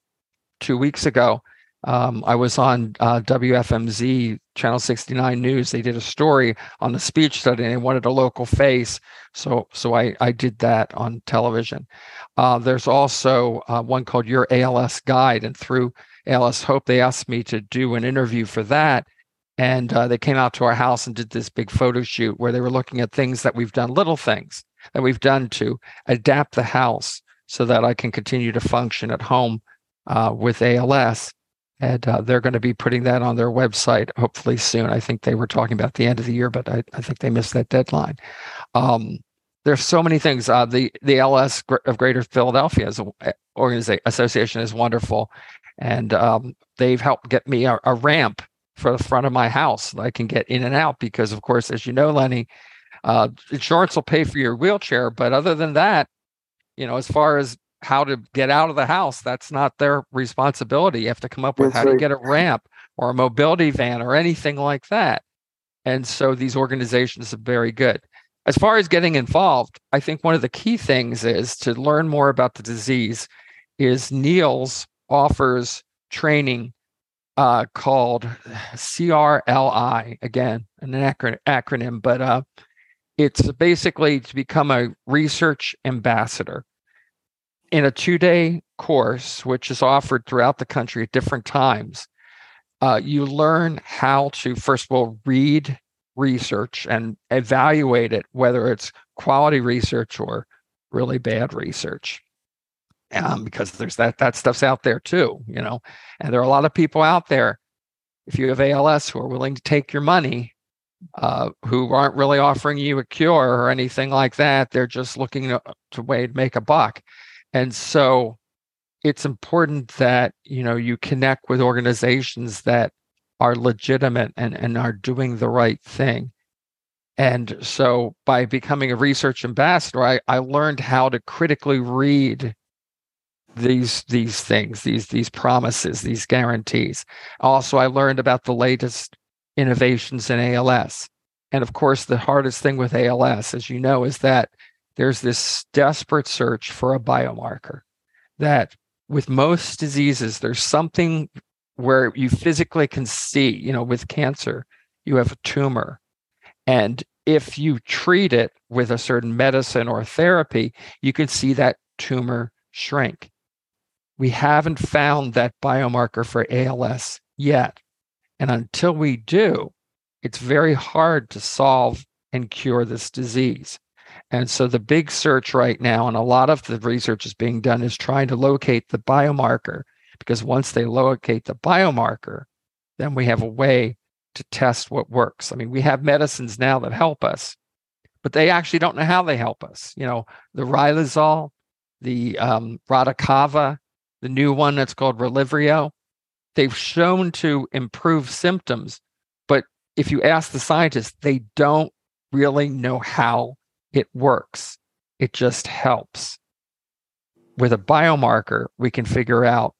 two weeks ago, um, I was on uh, WFMZ Channel 69 News. They did a story on the speech study and they wanted a local face. So, so I, I did that on television. Uh, there's also uh, one called Your ALS Guide. And through ALS Hope, they asked me to do an interview for that. And uh, they came out to our house and did this big photo shoot where they were looking at things that we've done, little things that we've done to adapt the house so that I can continue to function at home uh, with ALS and uh, they're going to be putting that on their website hopefully soon. I think they were talking about the end of the year, but I, I think they missed that deadline. Um, there's so many things. Uh, the the ALS of Greater Philadelphia eh, organization association is wonderful, and um, they've helped get me a, a, ramp for the front of my house that I can get in and out. Because of course, as you know, Lenny, uh, insurance will pay for your wheelchair, but other than that, you know, as far as how to get out of the house. That's not their responsibility. You have to come up with That's how right. to get a ramp or a mobility van or anything like that. And so these organizations are very good. As far as getting involved, I think one of the key things is to learn more about the disease is NEALS offers training uh, called CRLI, again, an acronym, but uh, it's basically to become a research ambassador in a two day course, which is offered throughout the country at different times, uh, you learn how to, first of all, read research and evaluate it, whether it's quality research or really bad research. Um, because there's that that stuff's out there too, you know, and there are a lot of people out there. If you have ALS who are willing to take your money, uh, who aren't really offering you a cure or anything like that, they're just looking to, to way to make a buck. And so it's important that, you know, you connect with organizations that are legitimate and, and are doing the right thing. And so by becoming a research ambassador, I, I learned how to critically read these these things, these these promises, these guarantees. Also, I learned about the latest innovations in ALS. And of course, the hardest thing with ALS, as you know, is that there's this desperate search for a biomarker that with most diseases there's something where you physically can see you know with cancer you have a tumor. And if you treat it with a certain medicine or therapy you can see that tumor shrink. We haven't found that biomarker for ALS yet. And until we do it's very hard to solve and cure this disease and so the big search right now, and a lot of the research is being done, is trying to locate the biomarker. Because once they locate the biomarker, then we have a way to test what works. I mean, we have medicines now that help us, but they actually don't know how they help us. You know, the Riluzole, the um, Radicava, the new one that's called Relyvrio, they've shown to improve symptoms. But if you ask the scientists, they don't really know how it works. It just helps. With a biomarker, we can figure out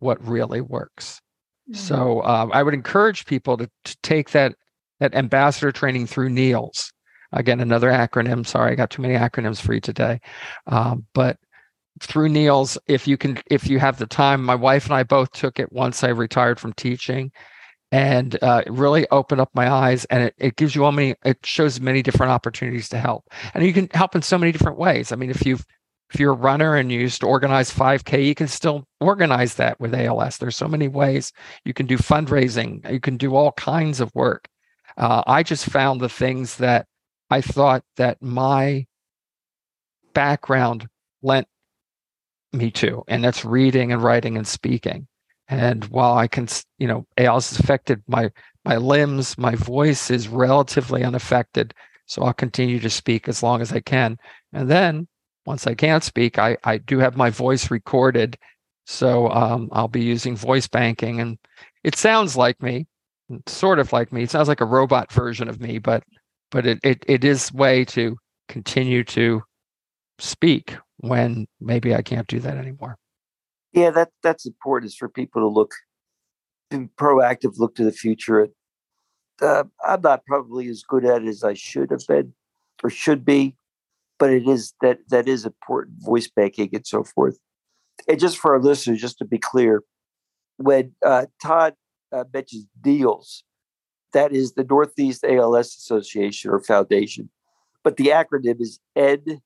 what really works. So uh, I would encourage people to, to take that that ambassador training through NEALS. Again, another acronym. Sorry, I got too many acronyms for you today. Um, but through NEALS, if you can, if you have the time, my wife and I both took it once I retired from teaching, and uh, it really opened up my eyes. And it, it gives you all many, it shows many different opportunities to help, and you can help in so many different ways. I mean, if you've if you're a runner and you used to organize 5K, you can still organize that with ALS. There's so many ways you can do fundraising. You can do all kinds of work. Uh, I just found the things that I thought that my background lent me to, and that's reading and writing and speaking. And while I can, you know, ALS has affected my my limbs, my voice is relatively unaffected. So I'll continue to speak as long as I can. And then once I can't speak, I, I do have my voice recorded. So um, I'll be using voice banking. And it sounds like me, sort of like me. It sounds like a robot version of me, but but it, it, it is way to continue to speak when maybe I can't do that anymore. Yeah, that that's important is for people to look be proactive, look to the future. Uh, I'm not probably as good at it as I should have been or should be, but it is that that is important voice banking and so forth. And just for our listeners, just to be clear, when uh, Todd uh, mentions NEALS, that is the Northeast ALS Association or Foundation, but the acronym is N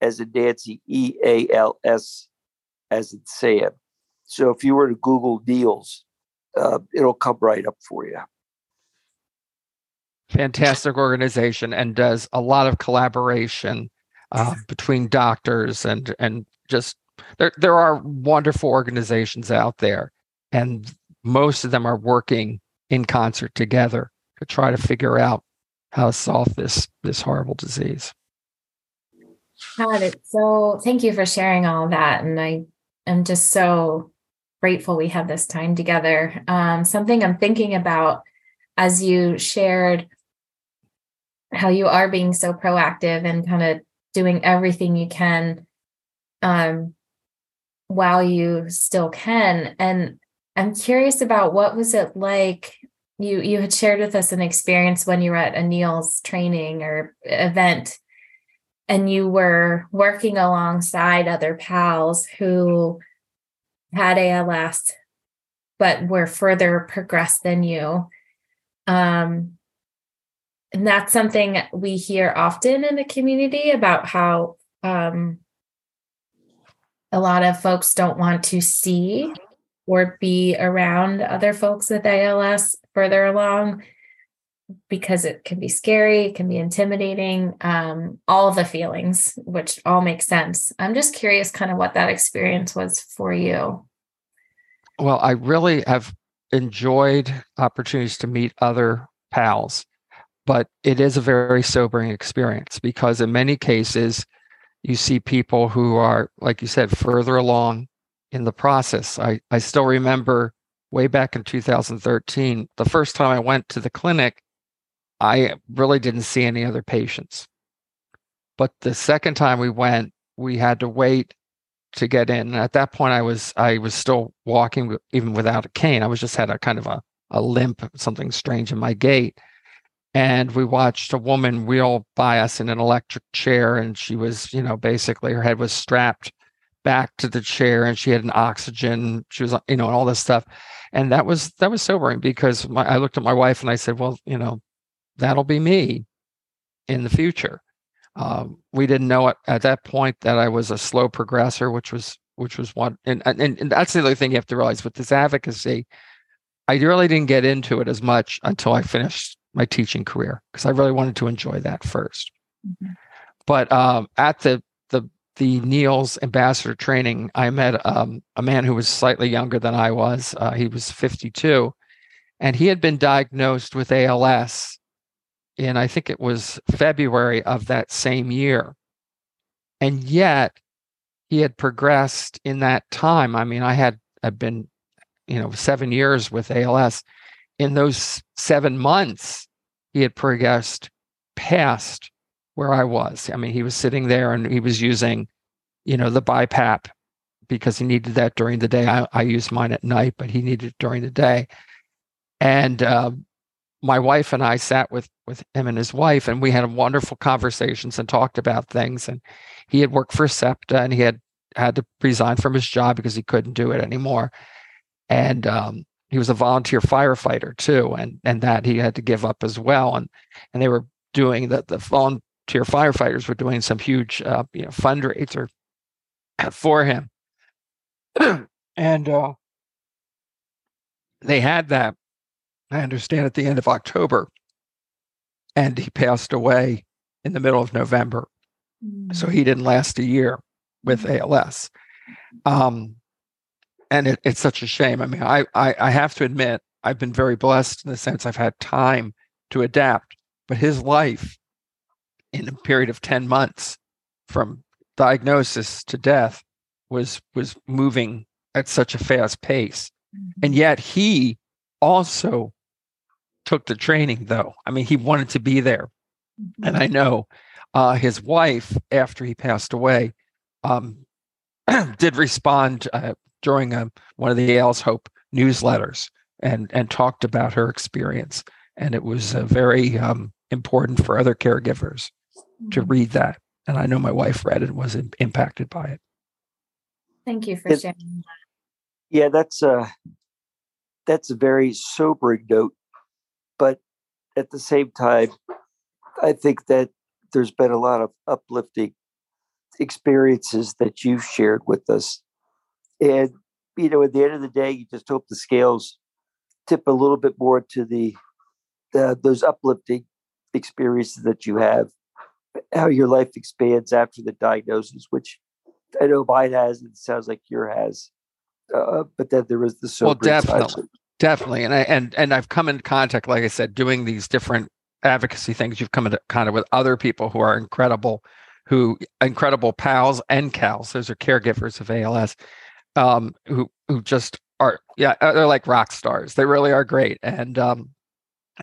as in Nancy, E A L S as in Sam. So if you were to Google NEALS, uh, it'll come right up for you. Fantastic organization and does a lot of collaboration uh, between doctors and and just there there are wonderful organizations out there, and most of them are working in concert together to try to figure out how to solve this this horrible disease. Got it. So thank you for sharing all that. And I am just so grateful we have this time together. Um, something I'm thinking about as you shared how you are being so proactive and kind of doing everything you can um, while you still can. And I'm curious about what was it like you you had shared with us an experience when you were at a NEALS training or event and you were working alongside other pals who had ALS but were further progressed than you. Um, and that's something we hear often in the community about how um, a lot of folks don't want to see or be around other folks with ALS further along because it can be scary, it can be intimidating, um, all the feelings, which all make sense. I'm just curious kind of what that experience was for you. Well, I really have enjoyed opportunities to meet other pals, but it is a very sobering experience because in many cases, you see people who are, like you said, further along in the process. I, I still remember way back in 2013, the first time I went to the clinic, I really didn't see any other patients. But the second time we went, we had to wait to get in. And at that point, I was I was still walking even without a cane. I was just had a kind of a, a limp, something strange in my gait. And we watched a woman wheel by us in an electric chair, and she was, you know, basically her head was strapped back to the chair, and she had an oxygen. She was, you know, and all this stuff. And that was that was sobering because my, I looked at my wife and I said, "Well, you know, that'll be me in the future. Um, we didn't know it at that point that I was a slow progressor, which was which was one, and, and and that's the other thing you have to realize with this advocacy. I really didn't get into it as much until I finished my teaching career because I really wanted to enjoy that 1st mm-hmm. But um, at the the the NEALS ambassador training, I met um, a man who was slightly younger than I was. Uh, he was 52, and he had been diagnosed with ALS in I think it was February of that same year. And yet he had progressed in that time. I mean, I had I've been, you know, seven years with ALS. In those seven months, he had progressed past where I was. I mean, he was sitting there and he was using, you know, the BiPAP because he needed that during the day. I, I use mine at night, but he needed it during the day. And uh, my wife and I sat with with him and his wife, and we had wonderful conversations and talked about things. And he had worked for SEPTA, and he had had to resign from his job because he couldn't do it anymore. And um, he was a volunteer firefighter too, and and that he had to give up as well. And and they were doing that. The volunteer firefighters were doing some huge, uh, you know, fundraiser for him, and uh, they had that. I understand at the end of October, and he passed away in the middle of November. Mm-hmm. So he didn't last a year with mm-hmm. ALS. Um, and it, it's such a shame. I mean, I, I, I have to admit, I've been very blessed in the sense I've had time to adapt. But his life, in a period of ten months, from diagnosis to death, was was moving at such a fast pace, mm-hmm. and yet he also took the training. Though I mean, he wanted to be there, and I know uh, his wife, after he passed away, um, did respond uh, during a, um, one of the ALS Hope newsletters and and talked about her experience, and it was uh, very um, important for other caregivers to mm-hmm. read that. And I know my wife read it and was impacted by it. Thank you for sharing that. Yeah, that's a uh, that's a very sobering note, but at the same time, I think that there's been a lot of uplifting experiences that you've shared with us and, you know, at the end of the day, you just hope the scales tip a little bit more to the, the those uplifting experiences that you have, how your life expands after the diagnosis, which I know mine has, and it sounds like your has. Uh, but then there is the well, definitely, definitely, and I and and I've come in contact, like I said, doing these different advocacy things. You've come into of with other people who are incredible, who incredible pals and CALS. Those are caregivers of ALS, um, who who just are yeah uh, they're like rock stars. They really are great, and um,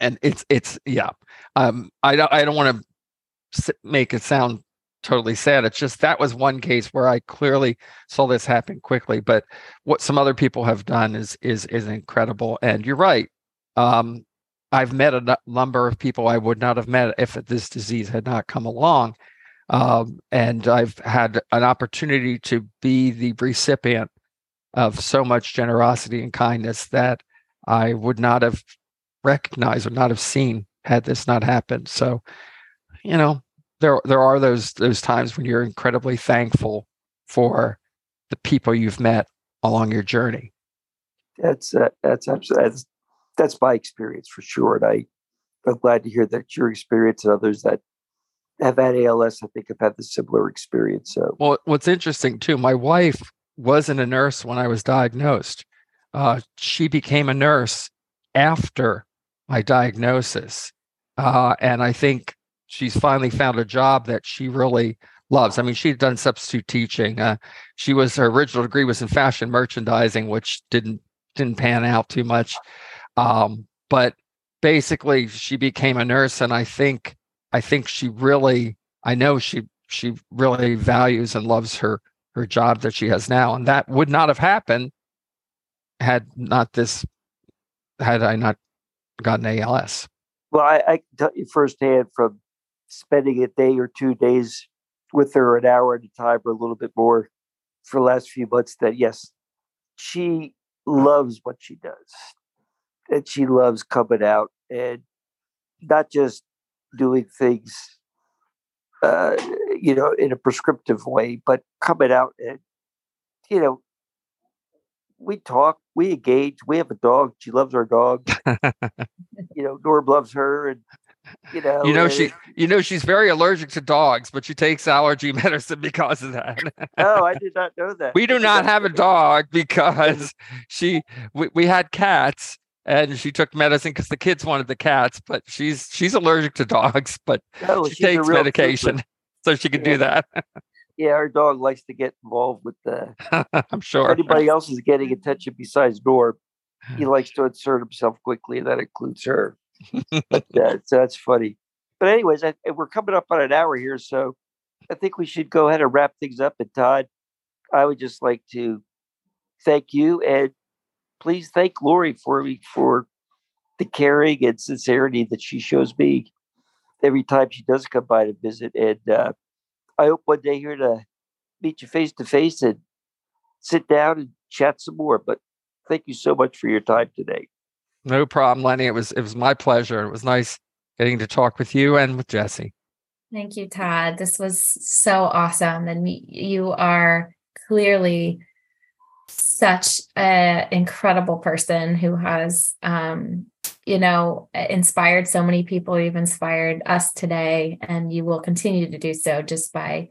and it's it's yeah. Um, I don't I don't want to make it sound totally sad. It's just that was one case where I clearly saw this happen quickly. But what some other people have done is is is incredible. And you're right. Um, I've met a number of people I would not have met if this disease had not come along. Um, and I've had an opportunity to be the recipient of so much generosity and kindness that I would not have recognized or not have seen had this not happened. So, you know, there there are those those times when you're incredibly thankful for the people you've met along your journey. That's uh, that's absolutely that's, that's my experience for sure, and I I'm glad to hear that your experience and others that have had ALS, I think, have had the similar experience. So, well, what's interesting too, my wife wasn't a nurse when I was diagnosed. Uh, she became a nurse after my diagnosis. Uh, and I think she's finally found a job that she really loves. I mean, she'd done substitute teaching. Uh, she was her original degree was in fashion merchandising, which didn't didn't pan out too much. Um, but basically, she became a nurse, and I think I think she really I know she she really values and loves her her job that she has now. And that would not have happened had not this, had I not gotten ALS. Well, I, I tell you firsthand from spending a day or two days with her an hour at a time or a little bit more for the last few months that yes, she loves what she does. And she loves coming out and not just doing things uh, you know, in a prescriptive way, but coming out and, you know, we talk, we engage. We have a dog. She loves our dog. you know, Norm loves her, and you know, you know she, you know, she's very allergic to dogs, but she takes allergy medicine because of that. oh, I did not know that. We do not have a dog because she, we, we had cats, and she took medicine because the kids wanted the cats, but she's she's allergic to dogs, but oh, she takes medication so she can yeah. do that. yeah, our dog likes to get involved with the. I'm sure. anybody else is getting attention besides Norm, he likes to insert himself quickly, and that includes her. But uh, so that's funny. But anyways, I, we're coming up on an hour here, so I think we should go ahead and wrap things up. And Todd, I would just like to thank you and please thank Lori for me for the caring and sincerity that she shows me every time she does come by to visit. And uh, I hope one day here to meet you face to face and sit down and chat some more. But thank you so much for your time today. No problem, Lenny. It was it was my pleasure. It was nice getting to talk with you and with Jesse. Thank you, Todd. This was so awesome. And you are clearly such an incredible person who has um, you know inspired so many people you've inspired us today and you will continue to do so just by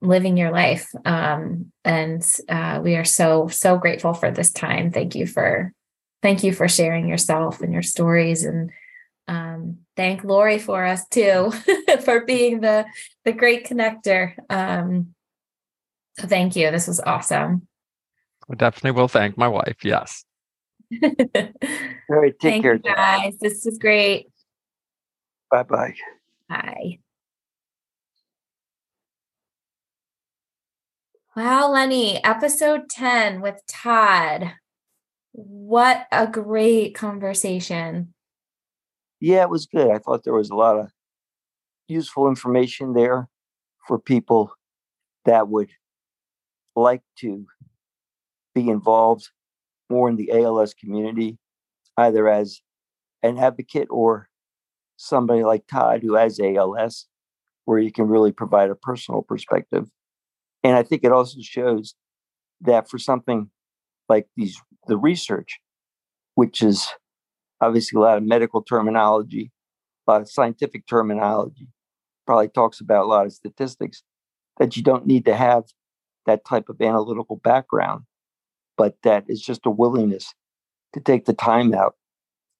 living your life um, and uh, we are so so grateful for this time thank you for thank you for sharing yourself and your stories and um, thank lori for us too for being the the great connector. Um, so thank you. This was awesome. I definitely will thank my wife. Yes. All right, take thank care. you guys. This is great. Bye bye. bye Wow, Lenny, episode 10 with Todd. What a great conversation. Yeah, it was good. I thought there was a lot of useful information there for people that would like to be involved more in the ALS community, either as an advocate or somebody like Todd who has ALS, where you can really provide a personal perspective. And I think it also shows that for something like these, the research, which is obviously a lot of medical terminology, a lot of scientific terminology, probably talks about a lot of statistics, that you don't need to have that type of analytical background, but that is just a willingness to take the time out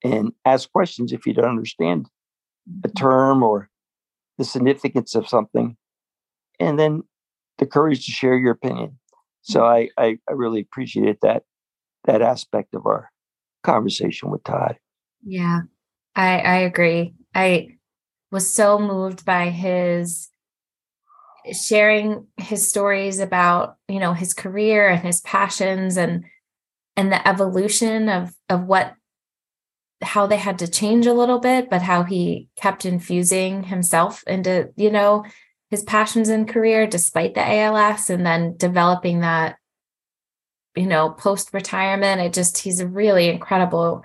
and ask questions if you don't understand a mm-hmm. term or the significance of something, and then the courage to share your opinion. So mm-hmm. I, I, I really appreciated that that aspect of our conversation with Todd. Yeah, I, I agree. I was so moved by his sharing his stories about, you know, his career and his passions and and the evolution of of what how they had to change a little bit, but how he kept infusing himself into, you know, his passions and career despite the ALS and then developing that, you know, post retirement. It just, he's a really incredible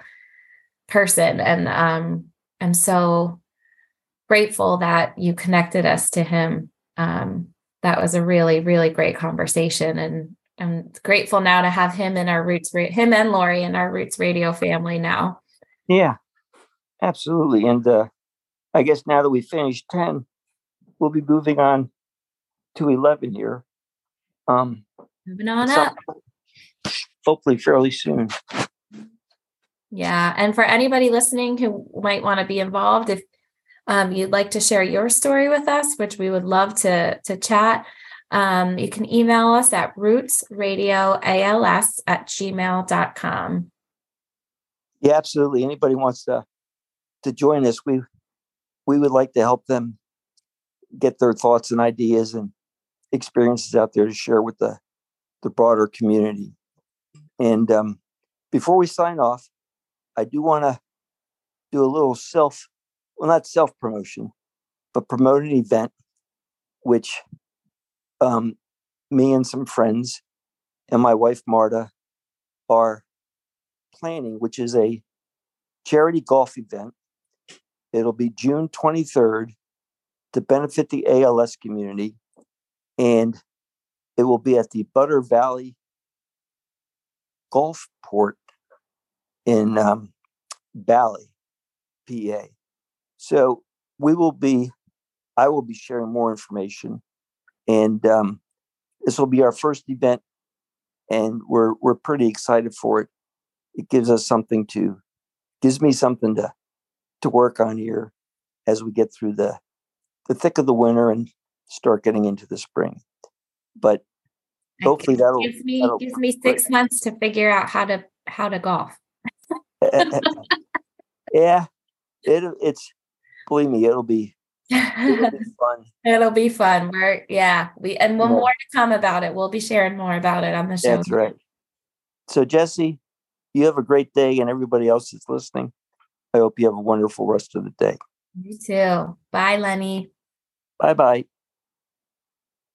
person. And um, I'm so grateful that you connected us to him. Um, that was a really, really great conversation. And I'm grateful now to have him in our roots, him and Lori in our roots radio family now. Yeah, absolutely. And uh, I guess now that we finished 10, we'll be moving on to 11 here. Um, Moving on up. Hopefully fairly soon. Yeah. And for anybody listening who might want to be involved, if um, you'd like to share your story with us, which we would love to, to chat, um, you can email us at rootsradioals at gmail.com. Yeah, absolutely. Anybody wants to to join us, we we would like to help them get their thoughts and ideas and experiences out there to share with the the broader community. And um, before we sign off, I do want to do a little self, well, not self promotion, but promote an event which um, me and some friends and my wife Marta are planning, which is a charity golf event. It'll be June 23rd to benefit the ALS community, and it will be at the Butter Valley Golf Port in um, Bally, PA. So we will be, I will be sharing more information, and um, this will be our first event, and we're we're pretty excited for it it gives us something to gives me something to to work on here as we get through the the thick of the winter and start getting into the spring but hopefully that'll gives me that'll gives me six months to figure out how to how to golf. yeah it it's believe me it'll be It'll be fun. It'll be fun. We're yeah, we and one Yeah. more to come about it. We'll be sharing more about it on the show. That's right. So, Jesse, you have a great day, and everybody else that's listening, I hope you have a wonderful rest of the day. You too. Bye, Lenny. Bye bye.